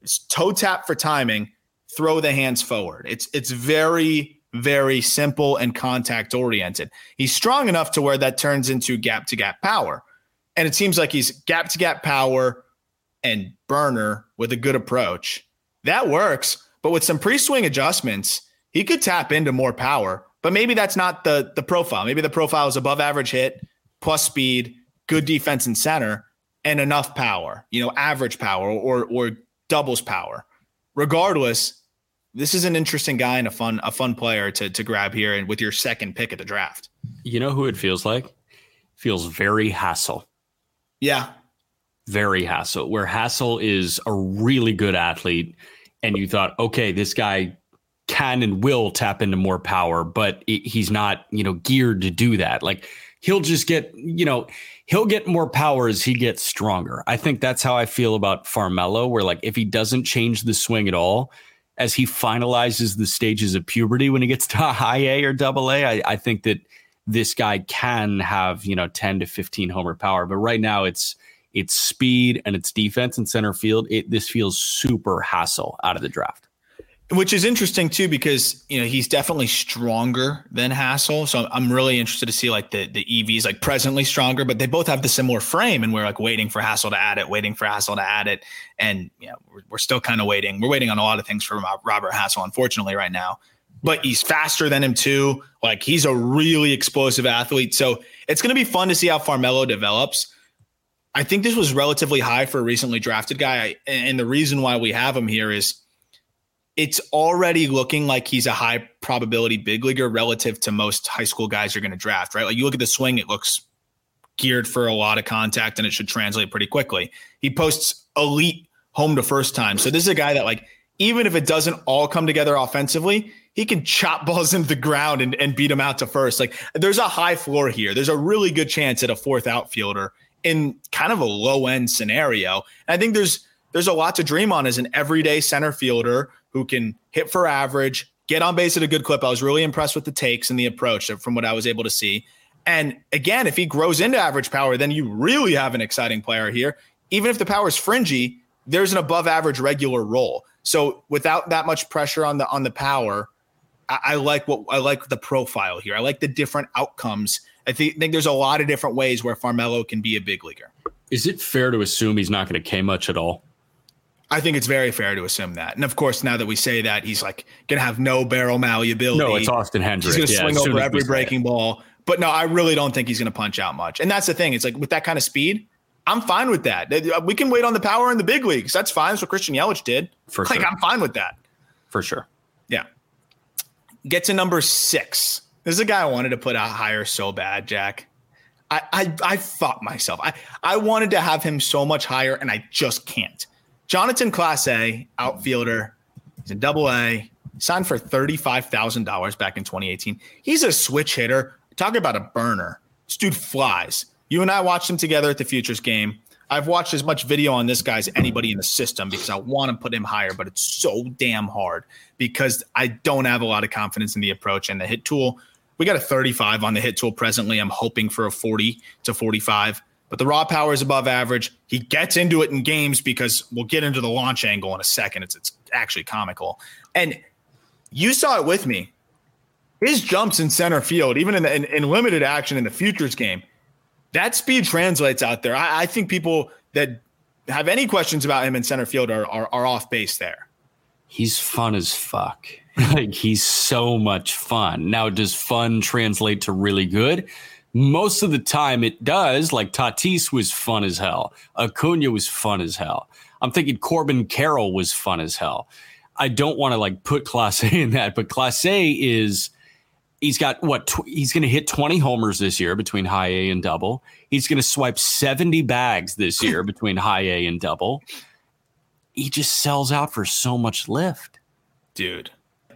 It's toe tap for timing, throw the hands forward. It's it's very very simple and contact oriented. He's strong enough to where that turns into gap to gap power. And it seems like he's gap to gap power and burner with a good approach. That works, but with some pre-swing adjustments, he could tap into more power but maybe that's not the the profile. Maybe the profile is above average hit, plus speed, good defense and center, and enough power. You know, average power or or doubles power. Regardless, this is an interesting guy and a fun a fun player to to grab here and with your second pick at the draft.
You know who it feels like? Feels very Hassell.
Yeah.
Very Hassell. Where Hassell is a really good athlete and you thought, okay, this guy can and will tap into more power, but he's not, you know, geared to do that. Like he'll just get, you know, he'll get more power as he gets stronger. I think that's how I feel about Farmelo, where like if he doesn't change the swing at all, as he finalizes the stages of puberty when he gets to <laughs> high A or double A, I, I think that this guy can have, you know, 10 to 15 homer power. But right now it's it's speed and it's defense and center field. It this feels super Hassell out of the draft.
Which is interesting too, because you know he's definitely stronger than Hassell. So I'm really interested to see like the the EVs like presently stronger, but they both have the similar frame, and we're like waiting for Hassell to add it, waiting for Hassell to add it, and you know we're, we're still kind of waiting. We're waiting on a lot of things from Robert Hassell, unfortunately, right now. But he's faster than him too. Like he's a really explosive athlete. So it's going to be fun to see how Farmelo develops. I think this was relatively high for a recently drafted guy, and the reason why we have him here is it's already looking like he's a high probability big leaguer relative to most high school guys you're going to draft, right? Like you look at the swing, it looks geared for a lot of contact and it should translate pretty quickly. He posts elite home to first time. So this is a guy that like even if it doesn't all come together offensively, he can chop <laughs> balls into the ground and, and beat him out to first. Like there's a high floor here. There's a really good chance at a fourth outfielder in kind of a low end scenario. And I think there's there's a lot to dream on as an everyday center fielder who can hit for average, get on base at a good clip. I was really impressed with the takes and the approach from what I was able to see. And again, if he grows into average power, then you really have an exciting player here. Even if the power is fringy, there's an above average regular role. So without that much pressure on the on the power, I, I like what I like the profile here. I like the different outcomes. I think, think there's a lot of different ways where Farmelo can be a big leaguer.
Is it fair to assume he's not going to K much at all?
I think it's very fair to assume that. And of course, now that we say that, he's like going to have no barrel malleability.
No, it's Austin Hendricks.
He's going to yeah, swing over every breaking ball. But no, I really don't think he's going to punch out much. And that's the thing. It's like with that kind of speed, I'm fine with that. We can wait on the power in the big leagues. That's fine. That's what Christian Yelich did. For like, sure. I'm fine with that.
For sure.
Yeah. Get to number six. This is a guy I wanted to put out higher so bad, Jack. I, I I fought myself. I, I wanted to have him so much higher, and I just can't. Jonatan Clase outfielder, he's a double A, signed for $35,000 back in 2018. He's a switch hitter. Talk about a burner. This dude flies. You and I watched him together at the Futures game. I've watched as much video on this guy as anybody in the system because I want to put him higher, but it's so damn hard because I don't have a lot of confidence in the approach and the hit tool. We got a 35 on the hit tool presently. I'm hoping for a 40 to 45 but the raw power is above average. He gets into it in games because we'll get into the launch angle in a second. It's it's actually comical. And you saw it with me. His jumps in center field, even in, the, in, in limited action in the futures game, that speed translates out there. I, I, think people that have any questions about him in center field are, are, are off base there.
He's fun as fuck. <laughs> like he's so much fun. Now, does fun translate to really good? Most of the time it does. Like Tatis was fun as hell. Acuna was fun as hell. I'm thinking Corbin Carroll was fun as hell. I don't want to like put Class <laughs> A in that, but Clase is he's got what tw- he's going to hit 20 homers this year between high A and double. He's going to swipe 70 bags this <laughs> year between high A and double. He just sells out for so much lift.
Dude,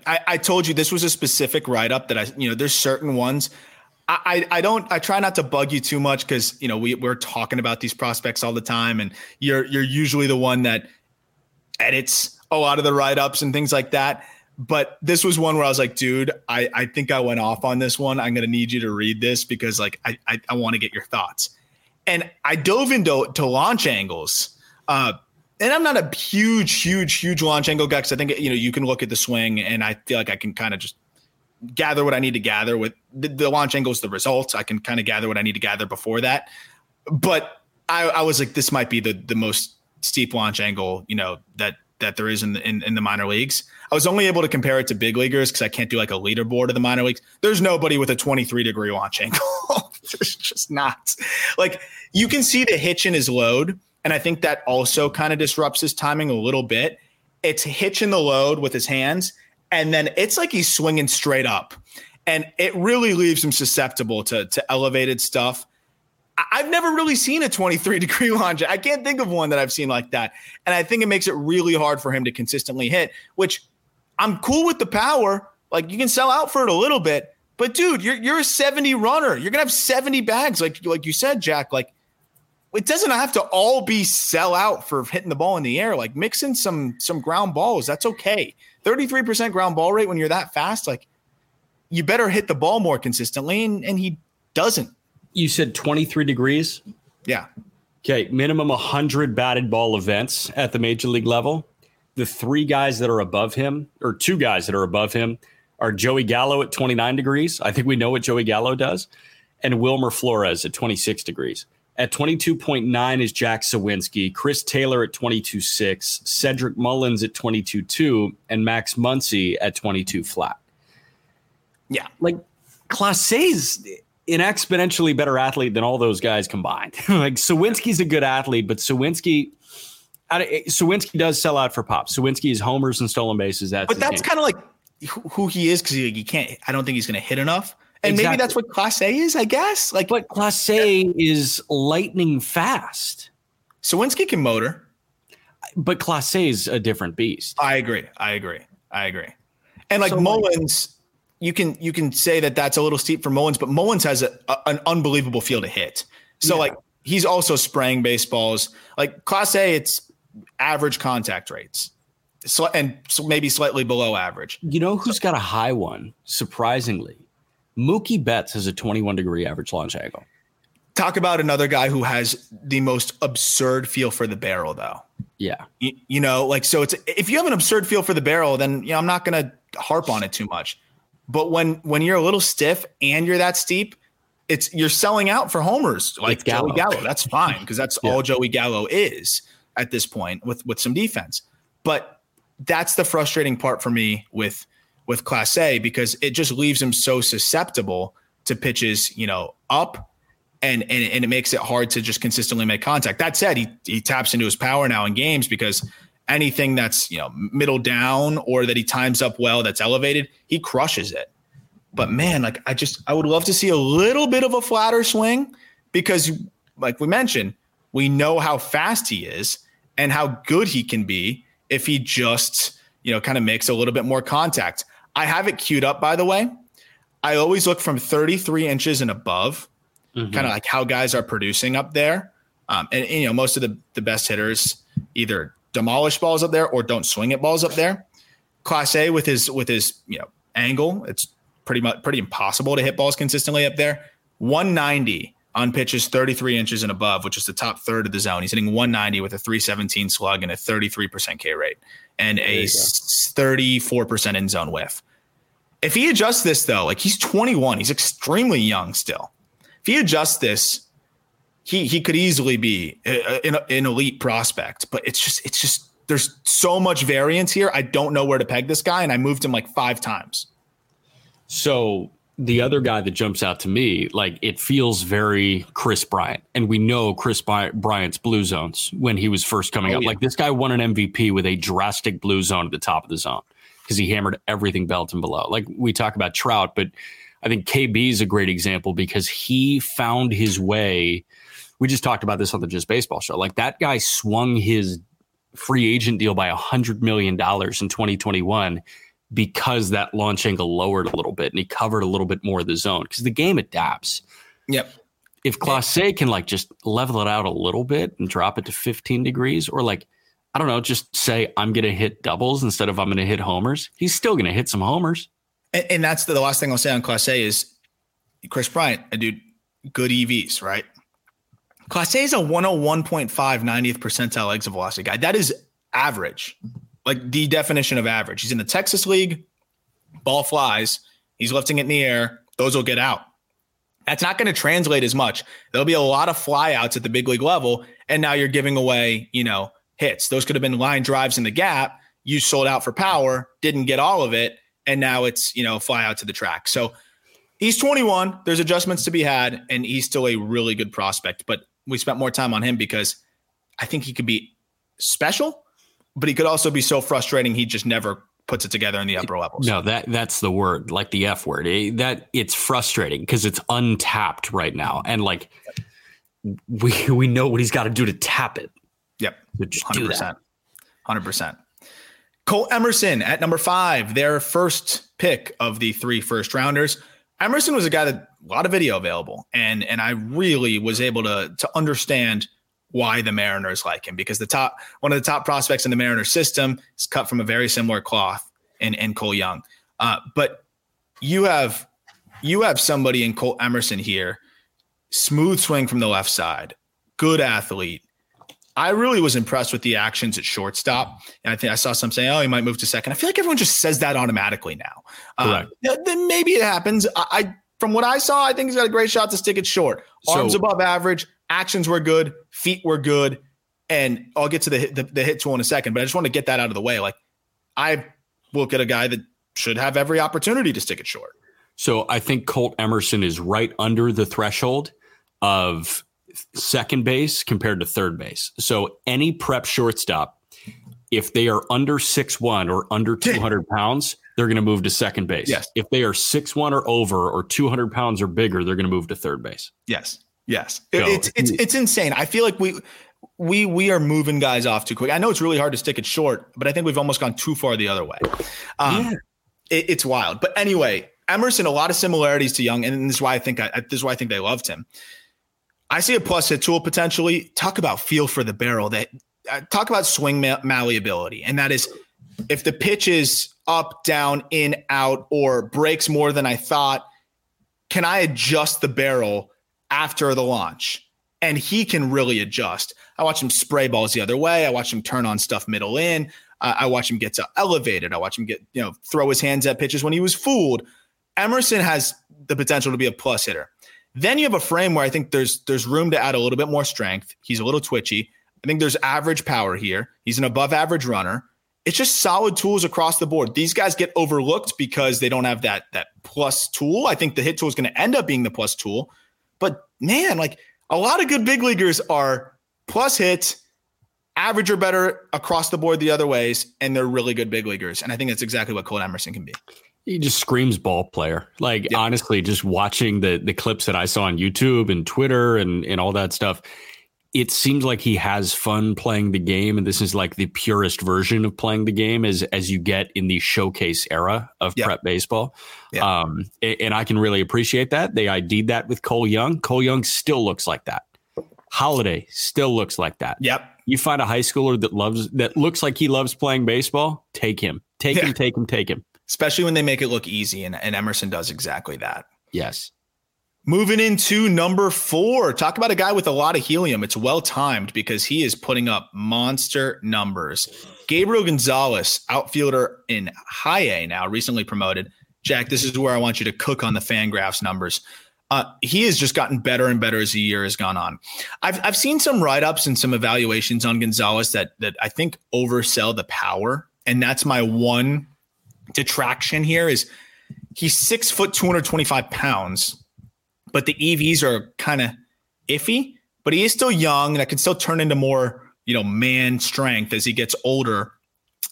I, I told you this was a specific write up that I, you know, there's certain ones I, I don't I try not to bug you too much because you know we we're talking about these prospects all the time and you're you're usually the one that edits a lot of the write ups and things like that. But this was one where I was like, dude, I, I think I went off on this one. I'm gonna need you to read this because like I I, I want to get your thoughts. And I dove into to launch angles. Uh, and I'm not a huge, huge, huge launch angle guy because I think you know you can look at the swing and I feel like I can kind of just gather what I need to gather with the, the launch angle is the results. I can kind of gather what I need to gather before that. But I, I, was like, this might be the the most steep launch angle, you know, that that there is in the in, in the minor leagues. I was only able to compare it to big leaguers because I can't do like a leaderboard of the minor leagues. There's nobody with a 23 degree launch angle. <laughs> There's just not. Like you can see the hitch in his load, and I think that also kind of disrupts his timing a little bit. It's hitching the load with his hands and then it's like he's swinging straight up, and it really leaves him susceptible to to elevated stuff. I've never really seen a 23 degree <laughs> launch. I can't think of one that I've seen like that. And I think it makes it really hard for him to consistently hit, which I'm cool with the power. Like you can sell out for it a little bit, but dude, you're you're a 70 runner. You're gonna have 70 bags, like like you said, Jack. Like it doesn't have to all be sell out for hitting the ball in the air. Like mixing some some ground balls. That's okay. 33% ground ball rate when you're that fast, like you better hit the ball more consistently. And, and he doesn't.
You said 23 degrees?
Yeah.
Okay. Minimum 100 batted ball events at the major league level. the three guys that are above him, or two guys that are above him, are Joey Gallo at 29 degrees. I think we know what Joey Gallo does, and Wilmer Flores at 26 degrees. At 22.9 is Jack Suwinski, Chris Taylor at 22.6, Cedric Mullins at 22.2, and Max Muncy at 22 flat.
Yeah.
Like Clase's is an exponentially better athlete than all those guys combined. <laughs> like Suwinski's a good athlete, but Suwinski eh, Suwinski does sell out for pop. Suwinski is homers and stolen bases. That's
but that's kind of like who he is because he, he, can't. I don't think he's going to hit enough. And exactly. maybe that's what Clase is, I guess. Like,
but Clase yeah. is lightning fast.
Suwinski can motor,
but Clase is a different beast.
I agree. I agree. I agree. And like so Mullins, you can you can say that that's a little steep for Mullins, but Mullins has a, a, an unbelievable feel to hit. So yeah. like he's also spraying baseballs. Like Clase, it's average contact rates, so, and so maybe slightly below average.
You know who's got a high one? Surprisingly, Mookie Betts has a 21 degree average launch angle.
Talk about another guy who has the most absurd feel for the barrel, though.
Yeah,
you, you know, like so. It's if you have an absurd feel for the barrel, then you know I'm not going to harp on it too much. But when when you're a little stiff and you're that steep, it's you're selling out for homers like Gallo. Joey Gallo. That's fine because that's <laughs> yeah. all Joey Gallo is at this point with with some defense. But that's the frustrating part for me with with Clase because it just leaves him so susceptible to pitches, you know, up and, and and it makes it hard to just consistently make contact. That said, he he taps into his power now in games because anything that's, you know, middle down or that he times up well that's elevated, he crushes it. But man, like I just I would love to see a little bit of a flatter swing because like we mentioned, we know how fast he is and how good he can be if he just, you know, kind of makes a little bit more contact. I have it queued up, by the way. I always look from 33 inches and above, mm-hmm. kind of like how guys are producing up there. Um, and, and, you know, most of the, the best hitters either demolish balls up there or don't swing at balls up there. Clase with his with his you know angle, it's pretty much pretty impossible to hit balls consistently up there. 190 on pitches 33 inches and above, which is the top third of the zone. He's hitting 190 with a 317 slug and a 33% K rate and a 34% in zone whiff. If he adjusts this though, like he's 21, he's extremely young still. If he adjusts this, he he could easily be an, an elite prospect, but it's just it's just there's so much variance here. I don't know where to peg this guy, and I moved him like five times.
So the other guy that jumps out to me, like it feels very Kris Bryant. And we know Kris Bryant's blue zones when he was first coming oh, up. Yeah. Like this guy won an MVP with a drastic blue zone at the top of the zone because he hammered everything belt and below. Like we talk about Trout, but I think KB is a great example because he found his way. We just talked about this on the Just Baseball show. Like that guy swung his free agent deal by a hundred million dollars in 2021 because that launch angle lowered a little bit and he covered a little bit more of the zone because the game adapts.
Yep.
If Clase can like just level it out a little bit and drop it to 15 degrees or like, I don't know, just say I'm going to hit doubles instead of I'm going to hit homers, he's still going to hit some homers.
And, and that's the, the, last thing I'll say on Clase is Kris Bryant, a dude, good EVs, right? Clase is a 101.5 90th percentile exit velocity guy. That is average like the definition of average. He's in the Texas League, ball flies, he's lifting it in the air, those will get out. That's not going to translate as much. There'll be a lot of flyouts at the big league level, and now you're giving away, you know, hits. Those could have been line drives in the gap. You sold out for power, didn't get all of it, and now it's you know fly out to the track. So he's 21. There's adjustments to be had, and he's still a really good prospect. But we spent more time on him because I think he could be special but he could also be so frustrating he just never puts it together in the upper levels.
No, that that's the word, like the F word. It, that it's frustrating because it's untapped right now, and like we we know what he's got to do to tap it.
Yep, hundred percent, hundred percent. Colt Emerson at number five, their first pick of the three first rounders. Emerson was a guy that a lot of video available, and and I really was able to to understand why the Mariners like him because the top one of the top prospects in the Mariners system is cut from a very similar cloth in, in Cole Young. Uh, but you have you have somebody in Colt Emerson here, smooth swing from the left side, good athlete, I really was impressed with the actions at shortstop. And I think I saw some saying, oh, he might move to second. I feel like everyone just says that automatically now. Uh, then maybe it happens. I, I, from what I saw, I think he's got a great shot to stick it short. Arms so, above average, actions were good, feet were good. And I'll get to the, the, the hit tool in a second, but I just want to get that out of the way. Like, I look at a guy that should have every opportunity to stick it short.
So I think Colt Emerson is right under the threshold of second base compared to third base. So any prep shortstop, if they are under six one or under <laughs> 200 pounds, they're going to move to second base.
Yes.
If they are six one or over or 200 pounds or bigger, they're going to move to third base.
Yes. Yes. It's, it's, it's insane. I feel like we, we, we are moving guys off too quick. I know it's really hard to stick it short, but I think we've almost gone too far the other way. Um, yeah. It, it's wild. But anyway, Emerson, a lot of similarities to Young, and this is why I think I, this is why I think they loved him. I see a plus hit tool potentially. Talk about feel for the barrel. That uh, talk about swing ma- malleability, and that is if the pitch is up, down, in, out, or breaks more than I thought, can I adjust the barrel after the launch? And he can really adjust. I watch him spray balls the other way. I watch him turn on stuff middle in. I watch him get to elevated. I watch him get you know throw his hands at pitches when he was fooled. Emerson has the potential to be a plus hitter. Then you have a frame where I think there's there's room to add a little bit more strength. He's a little twitchy. I think there's average power here. He's an above average runner. It's just solid tools across the board. These guys get overlooked because they don't have that that plus tool. I think the hit tool is going to end up being the plus tool. But man, like a lot of good big leaguers are plus hits, average or better across the board the other ways, and they're really good big leaguers. And I think that's exactly what Colt Emerson can be.
He just screams ball player. Like yep. honestly, just watching the the clips that I saw on YouTube and Twitter and and all that stuff, it seems like he has fun playing the game, and this is like the purest version of playing the game as as you get in the showcase era of yep. prep baseball. Yep. Um, and I can really appreciate that. They ID'd that with Cole Young. Cole Young still looks like that. Holliday still looks like that.
Yep.
You find a high schooler that loves that looks like he loves playing baseball. Take him. Take yeah. him. Take him. Take him
especially when they make it look easy. And, and Emerson does exactly that.
Yes.
Moving into number four, talk about a guy with a lot of helium. It's well timed because he is putting up monster numbers. Gabriel Gonzalez, outfielder in high A now, recently promoted. Jack, this is where I want you to cook on the Fangraphs numbers. Uh, he has just gotten better and better as the year has gone on. I've I've seen some write ups and some evaluations on Gonzalez that that I think oversell the power, and that's my one detraction here is he's six foot, 225 pounds, but the EVs are kind of iffy, but he is still young that can still turn into more, you know, man strength as he gets older.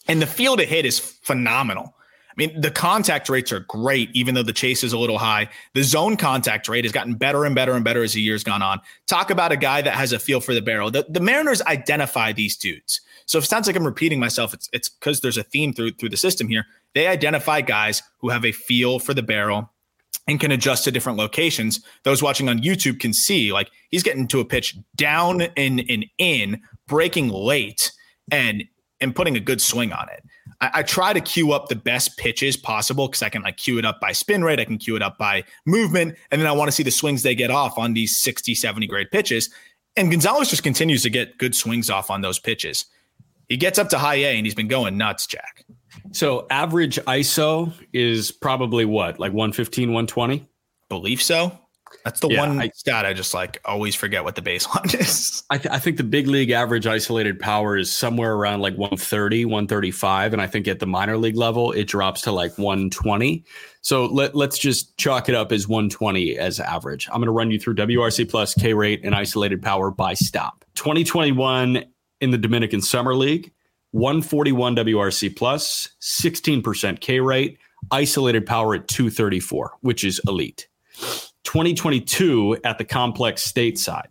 And the field to hit is phenomenal. I mean, the contact rates are great, even though the chase is a little high. The zone contact rate has gotten better and better and better as the years gone on. Talk about a guy that has a feel for the barrel. The, the Mariners identify these dudes. So if it sounds like I'm repeating myself, it's it's because there's a theme through through the system here. They identify guys who have a feel for the barrel and can adjust to different locations. Those watching on YouTube can see like he's getting to a pitch down and, and in, breaking late and and putting a good swing on it. I, I try to queue up the best pitches possible because I can like queue it up by spin rate, I can queue it up by movement, and then I want to see the swings they get off on these 60, 70 grade pitches. And Gonzalez just continues to get good swings off on those pitches. He gets up to high A and he's been going nuts, Jack.
So average ISO is probably what, like 115, 120?
Believe so. That's the yeah, one I, stat I just like always forget what the baseline <laughs> is.
I, th- I, think the big league average isolated power is somewhere around like 130, 135. And I think at the minor league level, it drops to like 120. So let, let's just chalk it up as 120 as average. I'm going to run you through WRC plus K rate and isolated power by stop. 2021 in the Dominican Summer League, 141 WRC plus, 16% K rate, isolated power at 234, which is elite. 2022 at the complex stateside,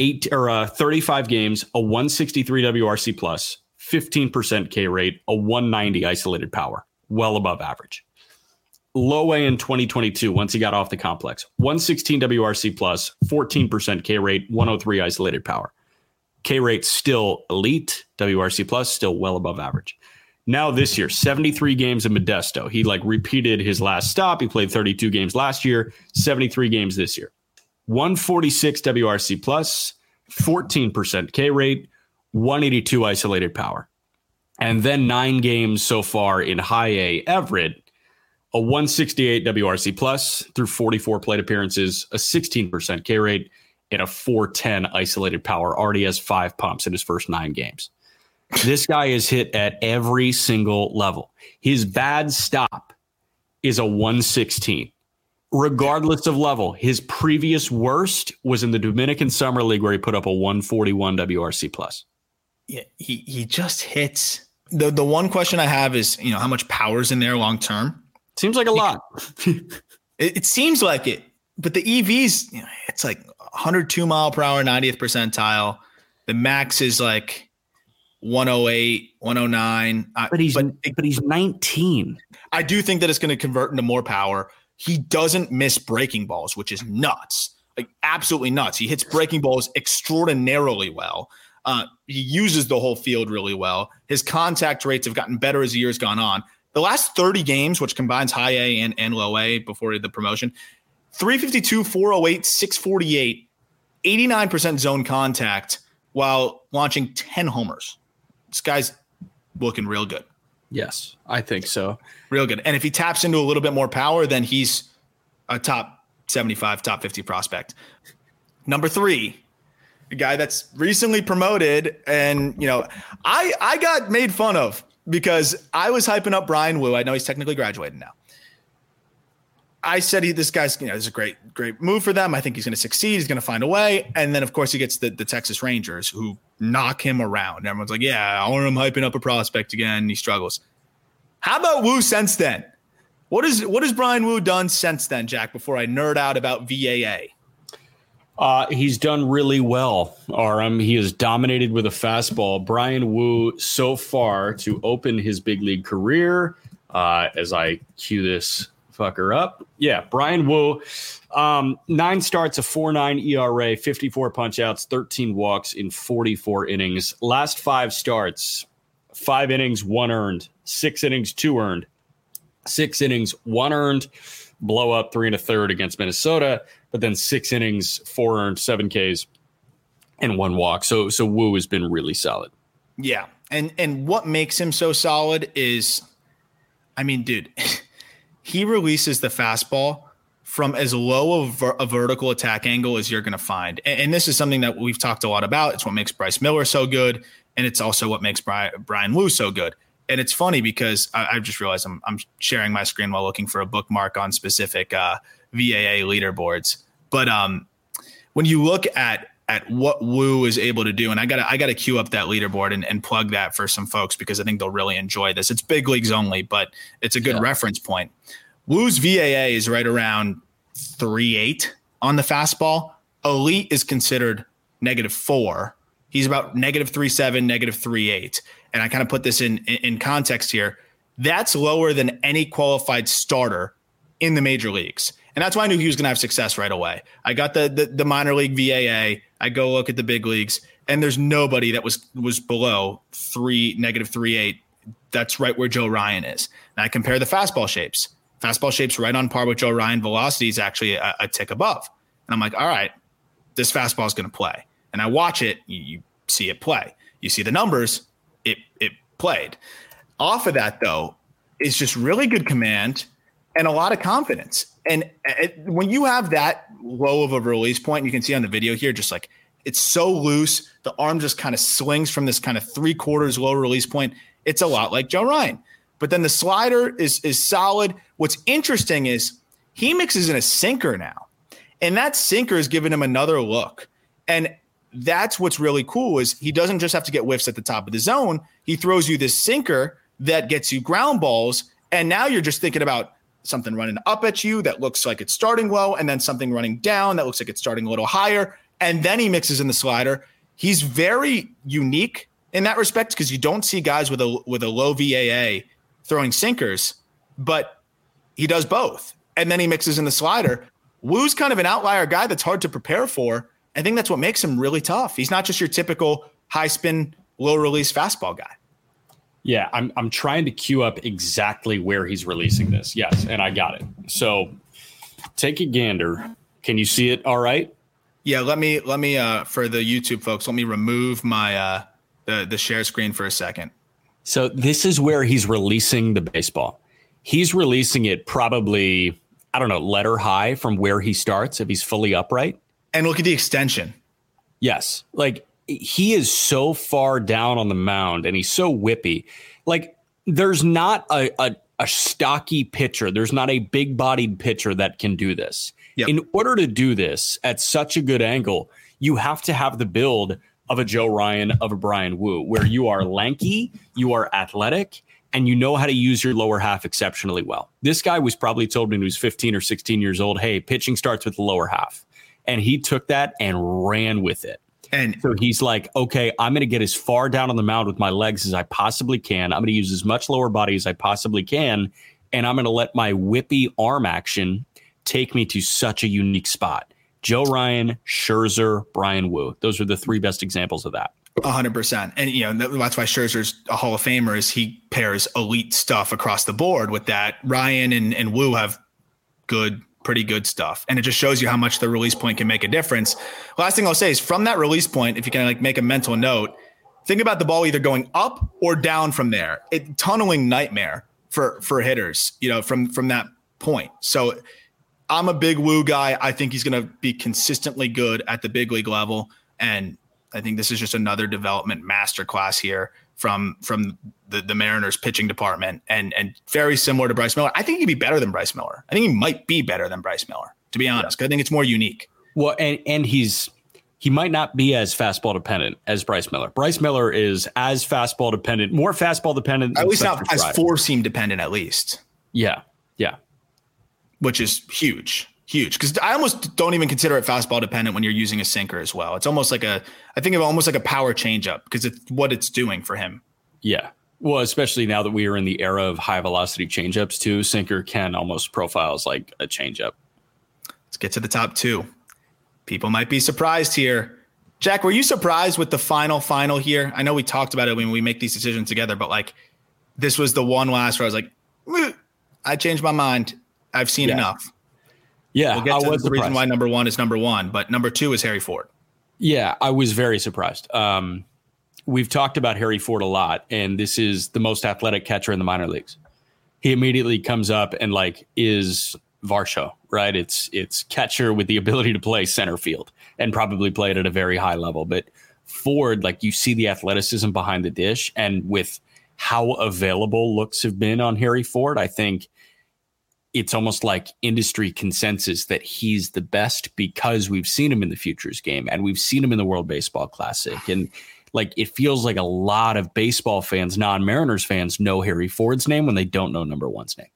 eight or uh, 35 games, a 163 WRC plus, 15% K rate, a 190 isolated power, well above average. Low A in 2022, once he got off the complex, 116 WRC plus, 14% K rate, 103 isolated power. K rate still elite. WRC plus still well above average. Now this year, 73 games in Modesto. He like repeated his last stop. He played 32 games last year, 73 games this year. 146 WRC plus, 14% K rate, 182 isolated power. And then nine games so far in high A Everett, a 168 WRC plus through 44 plate appearances, a 16% K rate, and a 410 isolated power. Already has five pumps in his first nine games. This guy is hit at every single level. His bad stop is a 116 regardless of level. His previous worst was in the Dominican Summer League where he put up a 141 WRC plus.
Yeah, he he just hits. The the one question I have is, you know, how much power's in there long term?
Seems like a lot. <laughs>
it, it, seems like it, but the EVs, you know, it's like 102 mile per hour, 90th percentile. The max is like 108, 109.
But he's but, but he's 19.
I do think that it's going to convert into more power he doesn't miss breaking balls, which is nuts. Like absolutely nuts. He hits breaking balls extraordinarily well. Uh, he uses the whole field really well. His contact rates have gotten better as the years gone on. The last 30 games, which combines high A and, and low A before the promotion, 352, 408, 648, 89% zone contact while launching 10 homers. This guy's looking real good.
Yes, I think so.
Real good. And if he taps into a little bit more power, then he's a top 75, top 50 prospect. Number three, a guy that's recently promoted. And, you know, I I got made fun of because I was hyping up Bryan Woo. I know he's technically graduated now. I said he, this guy's, you know, this is a great, great move for them. I think he's going to succeed. He's going to find a way. And then, of course, he gets the, the Texas Rangers who knock him around. Everyone's like, yeah, I want him hyping up a prospect again. He struggles. How about Woo since then? What is what has Bryan Woo done since then, Jack? Before I nerd out about VAA.
Uh, he's done really well, Aram. He has dominated with a fastball. Bryan Woo, so far to open his big league career, uh, as I cue this fucker up. Yeah, Bryan Woo, um, nine starts, a 4 9 ERA, 54 punchouts, 13 walks in 44 innings. Last five starts, five innings, one earned, six innings, two earned, six innings, one earned, blow up three and a third against Minnesota, but then six innings, four earned, seven Ks, and one walk. So so Woo has been really solid.
Yeah. And and what makes him so solid is I mean, dude, <laughs> he releases the fastball from as low of a vertical attack angle as you're going to find. And, and, this is something that we've talked a lot about. It's what makes Bryce Miller so good, and it's also what makes Bryan, Bryan Woo so good and it's funny because I, just realized I'm, I'm sharing my screen while looking for a bookmark on specific uh, VAA leaderboards. But um, when you look at at what Woo is able to do, and I gotta I got to queue up that leaderboard and, and plug that for some folks because I think they'll really enjoy this. It's big leagues only, but it's a good yeah. reference point. Woo's VAA is right around three eight on the fastball. Elite is considered negative four. He's about negative three seven, negative three eight and I kind of put this in, in context here, that's lower than any qualified starter in the major leagues. And that's why I knew he was going to have success right away. I got the, the, the minor league VAA. I go look at the big leagues, and there's nobody that was was below three negative three eight. That's right where Joe Ryan is. And I compare the fastball shapes. Fastball shapes right on par with Joe Ryan. Velocity is actually a, a tick above. And I'm like, all right, this fastball is going to play. And I watch it. You, you see it play. You see the numbers it it played. Off of that though, is just really good command and a lot of confidence. And uh, it, when you have that low of a release point, you can see on the video here, just like it's so loose, the arm just kind of slings from this kind of three quarters low release point. It's a lot like Joe Ryan. But then the slider is is solid. What's interesting is he mixes in a sinker now, and that sinker is giving him another look. And that's what's really cool is he doesn't just have to get whiffs at the top of the zone. He throws you this sinker that gets you ground balls. And now you're just thinking about something running up at you that looks like it's starting low, and then something running down that looks like it's starting a little higher. And then he mixes in the slider. He's very unique in that respect because you don't see guys with a with a low VAA throwing sinkers, but he does both. And then he mixes in the slider. Woo's kind of an outlier guy that's hard to prepare for I think that's what makes him really tough. He's not just your typical high spin, low release fastball guy.
Yeah, I'm I'm trying to queue up exactly where he's releasing this. Yes, and I got it. So take a gander. Can you see it all right?
Yeah, let me let me uh for the YouTube folks, let me remove my uh the the share screen for a second.
So this is where he's releasing the baseball. He's releasing it probably I don't know, letter high from where he starts if he's fully upright.
And look at the extension.
Yes. Like he is so far down on the mound and he's so whippy. Like there's not a, a, a stocky pitcher, there's not a big bodied pitcher that can do this. Yep. In order to do this at such a good angle, you have to have the build of a Joe Ryan, of a Bryan Woo, where you are lanky, you are athletic, and you know how to use your lower half exceptionally well. This guy was probably told when he was 15 or 16 years old, hey, pitching starts with the lower half. And he took that and ran with it. And so he's like, okay, I'm going to get as far down on the mound with my legs as I possibly can. I'm going to use as much lower body as I possibly can. And I'm going to let my whippy arm action take me to such a unique spot. Joe Ryan, Scherzer, Bryan Woo. Those are the three best examples of that
hundred percent. And you know, that's why Scherzer's a Hall of Famer is he pairs elite stuff across the board with that. Ryan and, and Woo have good, pretty good stuff. And it just shows you how much the release point can make a difference. Last thing I'll say is from that release point, if you can like make a mental note, think about the ball either going up or down from there. It tunneling nightmare for for hitters, you know, from from that point. So I'm a big Woo guy. I think he's gonna be consistently good at the big league level. And I think this is just another development masterclass here from from the, the Mariners pitching department and and very similar to Bryce Miller. I think he'd be better than Bryce Miller. I think he might be better than Bryce Miller, to be honest. Yeah. I think it's more unique.
Well, and and he's he might not be as fastball dependent as Bryce Miller. Bryce Miller is as fastball dependent, more fastball dependent.
At least not as four seam dependent, at least.
Yeah. Yeah.
Which is huge huge because I almost don't even consider it fastball dependent when you're using a sinker as well. It's almost like a, I think of almost like a power changeup because it's what it's doing for him.
Yeah. Well, especially now that we are in the era of high velocity changeups too, sinker can almost profiles like a changeup.
Let's get to the top two. People might be surprised here. Jack, were you surprised with the final final here? I know we talked about it when we make these decisions together, but like this was the one last where I was like, I changed my mind. I've seen yeah. enough.
Yeah,
we'll get to the reason why number one is number one, but number two is Harry Ford.
Yeah, I was very surprised. Um, we've talked about Harry Ford a lot, and this is the most athletic catcher in the minor leagues. He immediately comes up and like is Varsho, right? It's it's catcher with the ability to play center field and probably play it at a very high level. But Ford, like you see the athleticism behind the dish, and with how available looks have been on Harry Ford, I think it's almost like industry consensus that he's the best because we've seen him in the futures game and we've seen him in the World Baseball Classic. And like it feels like a lot of baseball fans, non Mariners fans, know Harry Ford's name when they don't know number one's name.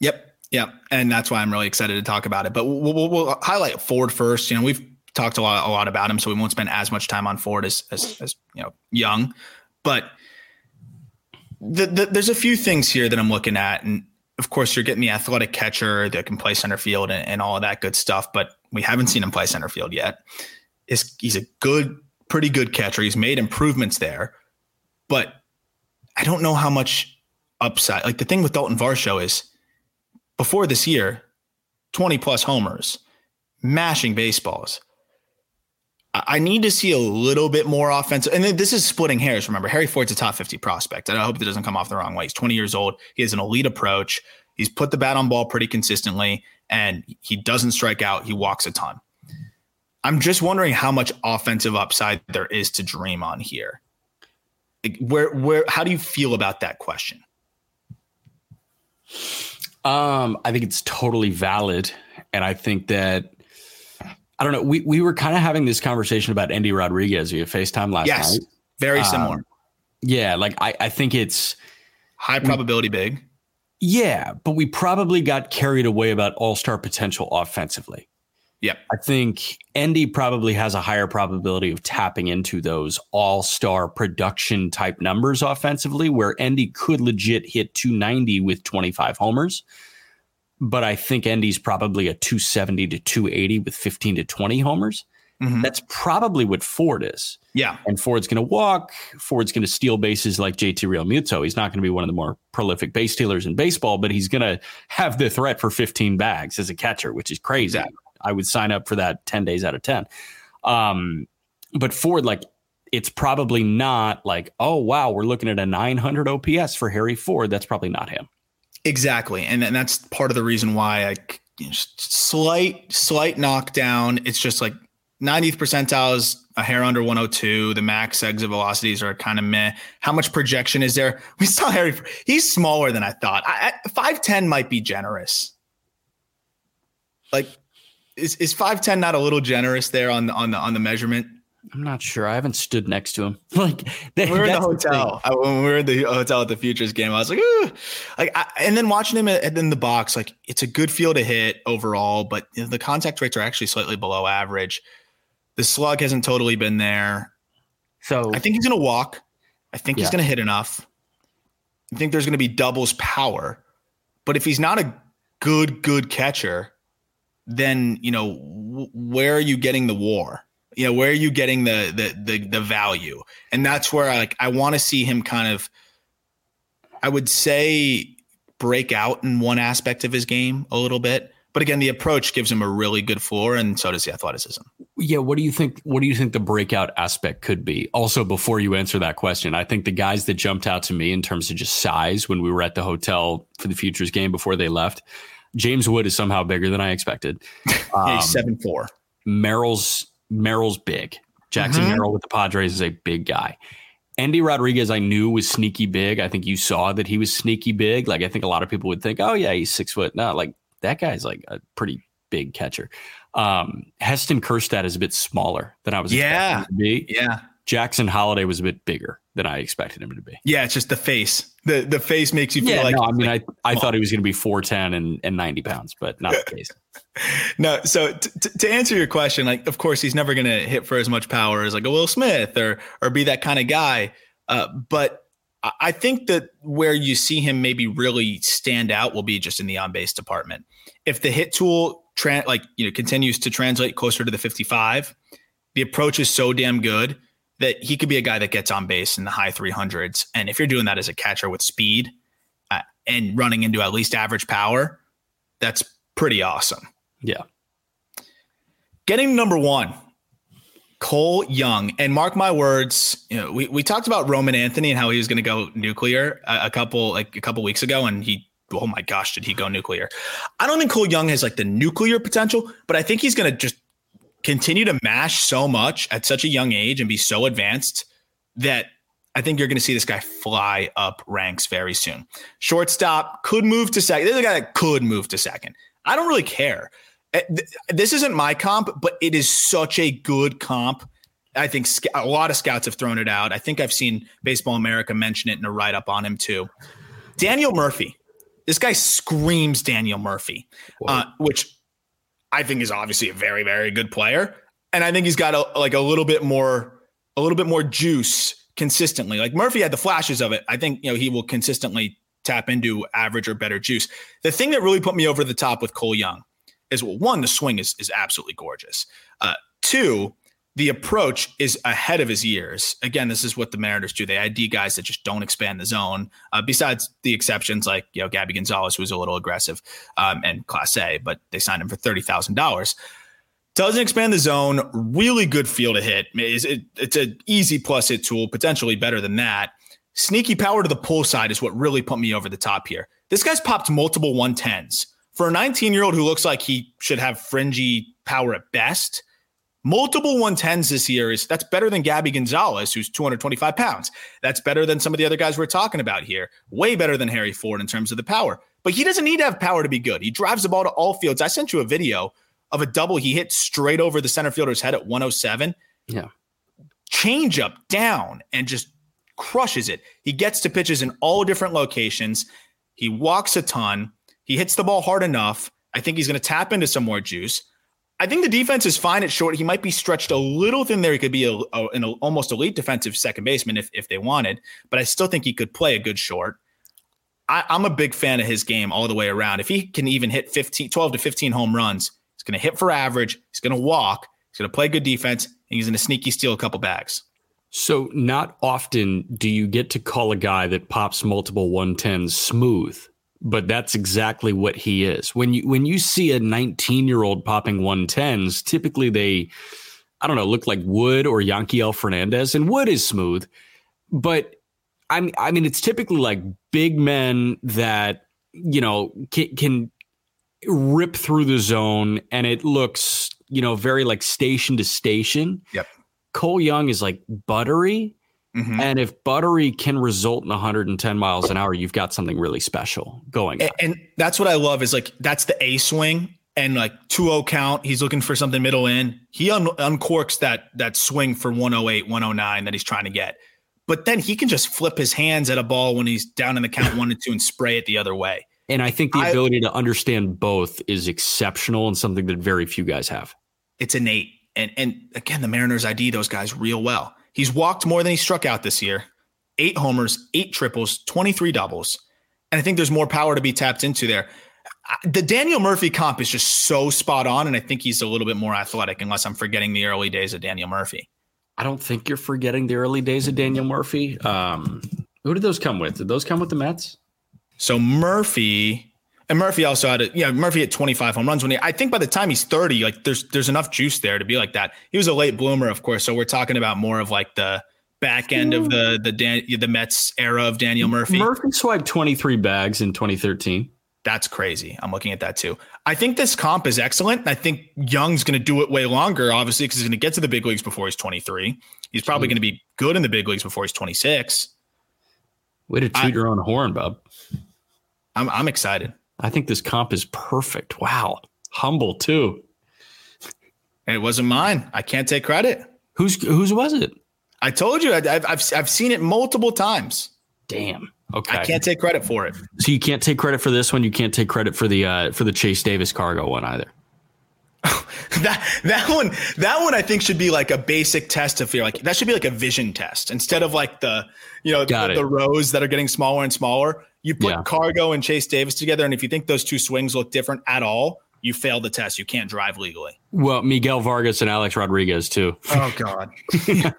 Yep. Yep. And that's why I'm really excited to talk about it. But we'll, we'll, we'll highlight Ford first. You know, we've talked a lot, a lot about him, so we won't spend as much time on Ford as, as, as you know, young. But the, the, there's a few things here that I'm looking at. And of course, you're getting the athletic catcher that can play center field and, and all of that good stuff, but we haven't seen him play center field yet. He's a good, pretty good catcher. He's made improvements there, but I don't know how much upside. Like the thing with Dalton Varsho is before this year, 20 plus homers, mashing baseballs. I need to see a little bit more offensive. And this is splitting hairs. Remember, Harry Ford's a top 50 prospect. And I hope that doesn't come off the wrong way. He's 20 years old. He has an elite approach. He's put the bat on ball pretty consistently, and he doesn't strike out. He walks a ton. I'm just wondering how much offensive upside there is to dream on here. Where, where, how do you feel about that question?
Um, I think it's totally valid, and I think that I don't know. We we were kind of having this conversation about Endy Rodriguez via FaceTime last yes, night.
Very similar. Um,
yeah, like I, I think it's
high probability we, big.
Yeah, but we probably got carried away about all-star potential offensively.
Yep.
I think Endy probably has a higher probability of tapping into those all-star production type numbers offensively, where Endy could legit hit 290 with 25 homers but I think Endy's probably a 270 to 280 with 15 to 20 homers. Mm-hmm. That's probably what Ford is.
Yeah.
And Ford's going to walk. Ford's going to steal bases like JT Realmuto. He's not going to be one of the more prolific base stealers in baseball, but he's going to have the threat for 15 bags as a catcher, which is crazy. Exactly. I would sign up for that 10 days out of 10. Um, but Ford, like, it's probably not like, oh wow, we're looking at a 900 OPS for Harry Ford. That's probably not him.
Exactly, and and that's part of the reason why I you know, slight slight knockdown. It's just like 90th percentile is a hair under 102. The max exit velocities are kind of meh. How much projection is there? <laughs> We saw Harry. He's smaller than I thought. I, 5'10 might be generous. Like, is is 5'10 not a little generous there on the on the on the measurement?
I'm not sure. I haven't stood next to him. <laughs> like
that, we were in the hotel. The I, when we were in the hotel at the Futures game, I was like, Ooh. like, I, and then watching him at, in the box, like it's a good feel to hit overall, but you know, the contact rates are actually slightly below average. The slug hasn't totally been there. So I think he's going to walk. I think yeah. he's going to hit enough. I think there's going to be doubles power. But if he's not a good, good catcher, then, you know, w- where are you getting the war? You know, where are you getting the the the, the value? And that's where I like I want to see him kind of I would say break out in one aspect of his game a little bit. But again, the approach gives him a really good floor, and so does the athleticism.
Yeah, what do you think? What do you think the breakout aspect could be? Also, before you answer that question, I think the guys that jumped out to me in terms of just size when we were at the hotel for the Futures game before they left, James Wood is somehow bigger than I expected. <laughs>
Um, He's seven four.
Merrill's Merrill's big. Jackson mm-hmm. Merrill with the Padres is a big guy. Endy Rodriguez, I knew was sneaky big. I think you saw that he was sneaky big. Like I think a lot of people would think, oh yeah, he's six foot. No, like that guy's like a pretty big catcher. Um, Heston Kjerstad is a bit smaller than I was
yeah.
to be.
Yeah.
Jackson Holliday was a bit bigger than I expected him to be.
Yeah, it's just the face. The the face makes you feel yeah, like
no, I mean like, I, I thought he was gonna be <laughs> 4'10 and, and 90 pounds, but not the case. <laughs>
no, so t- t- to answer your question, like of course he's never gonna hit for as much power as like a Will Smith or or be that kind of guy. Uh, but I think that where you see him maybe really stand out will be just in the on base department. If the hit tool tra- like you know continues to translate closer to the 55, the approach is so damn good that he could be a guy that gets on base in the high 300s. And if you're doing that as a catcher with speed uh, and running into at least average power, that's pretty awesome.
Yeah.
Getting number one, Cole Young. And mark my words, you know, we, we talked about Roman Anthony and how he was going to go nuclear a, a, couple like a couple weeks ago, and he oh my gosh, did he go nuclear? I don't think Cole Young has like the nuclear potential, but I think he's going to just continue to mash so much at such a young age and be so advanced that I think you're going to see this guy fly up ranks very soon. Shortstop could move to second. This is a guy that could move to second. I don't really care. Eh, this isn't my comp, but it is such a good comp. I think a lot of scouts have thrown it out. I think I've seen Baseball America mention it in a write up on him too. Daniel Murphy. This guy screams Daniel Murphy, uh, which I think is obviously a very, very good player. And I think he's got a, like a little bit more, a little bit more juice consistently. Like Murphy had the flashes of it. I think, you know, he will consistently tap into average or better juice. The thing that really put me over the top with Cole Young is well, one, the swing is is absolutely gorgeous. Uh, two, the approach is ahead of his years. Again, this is what the Mariners do. They ID guys that just don't expand the zone. Uh, besides the exceptions like you know Gabby Gonzalez, who was a little aggressive um, and Class A, but they signed him for thirty thousand dollars. Doesn't expand the zone. Really good feel to hit. It's, it, it's an easy plus hit tool, potentially better than that. Sneaky power to the pull side is what really put me over the top here. This guy's popped multiple 110s. For a 19 year old who looks like he should have fringy power at best, multiple 110s this year is that's better than Gabby Gonzalez, who's 225 pounds. That's better than some of the other guys we're talking about here. Way better than Harry Ford in terms of the power. But he doesn't need to have power to be good. He drives the ball to all fields. I sent you a video of a double he hit straight over the center fielder's head at 107.
Yeah.
Change up down and just crushes it. He gets to pitches in all different locations. He walks a ton. He hits the ball hard enough. I think he's going to tap into some more juice. I think the defense is fine at short. He might be stretched a little thin there. He could be a, a, an almost elite defensive second baseman if, if they wanted, but I still think he could play a good short. I, am a big fan of his game all the way around. If he can even hit 15, 12 to 15 home runs, he's going to hit for average. He's going to walk. He's going to play good defense, and he's going to sneaky steal a couple bags.
So, not often do you get to call a guy that pops multiple 110s smooth but that's exactly what he is. When you when you see a 19 year old popping 110s, typically they I don't know, look like Wood or Yanquiel Fernandez. And Wood is smooth, but I mean, I mean, it's typically like big men that you know can, can rip through the zone, and it looks you know very like station to station.
Yep.
Cole Young is like buttery.
Mhm.
And if buttery can result in 110 miles an hour, you've got something really special going on.
And, and that's what I love is like that's the A swing and like 2-0 count. He's looking for something middle in. He un- uncorks that that swing for 108, 109 that he's trying to get. But then he can just flip his hands at a ball when he's down in the count one and two and spray it the other way.
And I think the
I-
ability to understand both is exceptional and something that very few guys have.
It's innate. And and again, the Mariners ID those guys real well. He's walked more than he struck out this year. Eight homers, eight triples, 23 doubles. And I think there's more power to be tapped into there. The Daniel Murphy comp is just so spot on. And I think he's a little bit more athletic, unless I'm forgetting the early days of Daniel Murphy.
I don't think you're forgetting the early days of Daniel Murphy. Um, who did those come with? Did those come with the Mets?
So Murphy, and Murphy also had a yeah, Murphy had 25 home runs when he I think by the time he's 30, like there's there's enough juice there to be like that. He was a late bloomer, of course. So we're talking about more of like the back end of the the Dan, the Mets era of Daniel Murphy.
Murphy swiped 23 bags in 2013.
That's crazy. I'm looking at that too. I think this comp is excellent. I think Young's going to do it way longer, obviously, because he's going to get to the big leagues before he's 23. He's probably going to be good in the big leagues before he's 26.
Way to toot
I-
your own horn, bub.
I'm I'm excited.
I think this comp is perfect. Wow. Humble too.
And it wasn't mine. I can't take credit.
Who's whose was it?
I told you I, I've, I've I've seen it multiple times.
Damn. Okay.
I can't take credit for it.
So you can't take credit for this one. You can't take credit for the uh, for the Chase Davis CarGo one either. <laughs>
That that one that one I think should be like a basic test of fear. Like that should be like a vision test instead of like the you know the, the rows that are getting smaller and smaller. You put
Yeah.
CarGo and Chase Davis together, and if you think those two swings look different at all, you fail the test. You can't drive legally.
Well, Miguel Vargas and Alex Rodriguez too.
Oh God. <laughs>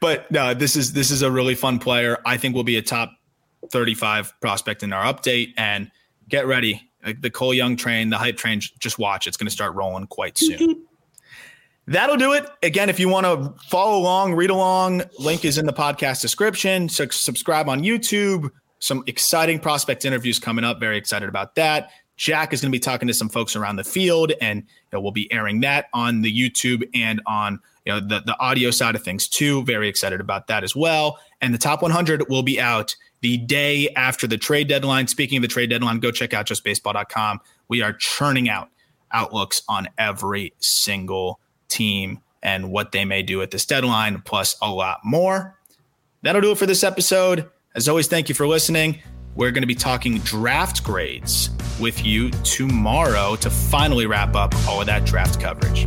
but no, this is this is a really fun player. I think will be a top 35 prospect in our update. And get ready. Like the Cole Young train, the hype train, just watch. It's going to start rolling quite soon. <laughs> That'll do it. Again, if you want to follow along, read along, link is in the podcast description. So subscribe on YouTube. Some exciting prospect interviews coming up. Very excited about that. Jack is going to be talking to some folks around the field, and you know, we'll be airing that on the YouTube and on you know the the audio side of things too. Very excited about that as well. And the top 100 will be out the day after the trade deadline. Speaking of the trade deadline, go check out justbaseball.com. We are churning out outlooks on every single team and what they may do at this deadline, plus a lot more. That'll do it for this episode. As always, thank you for listening. We're going to be talking draft grades with you tomorrow to finally wrap up all of that draft coverage.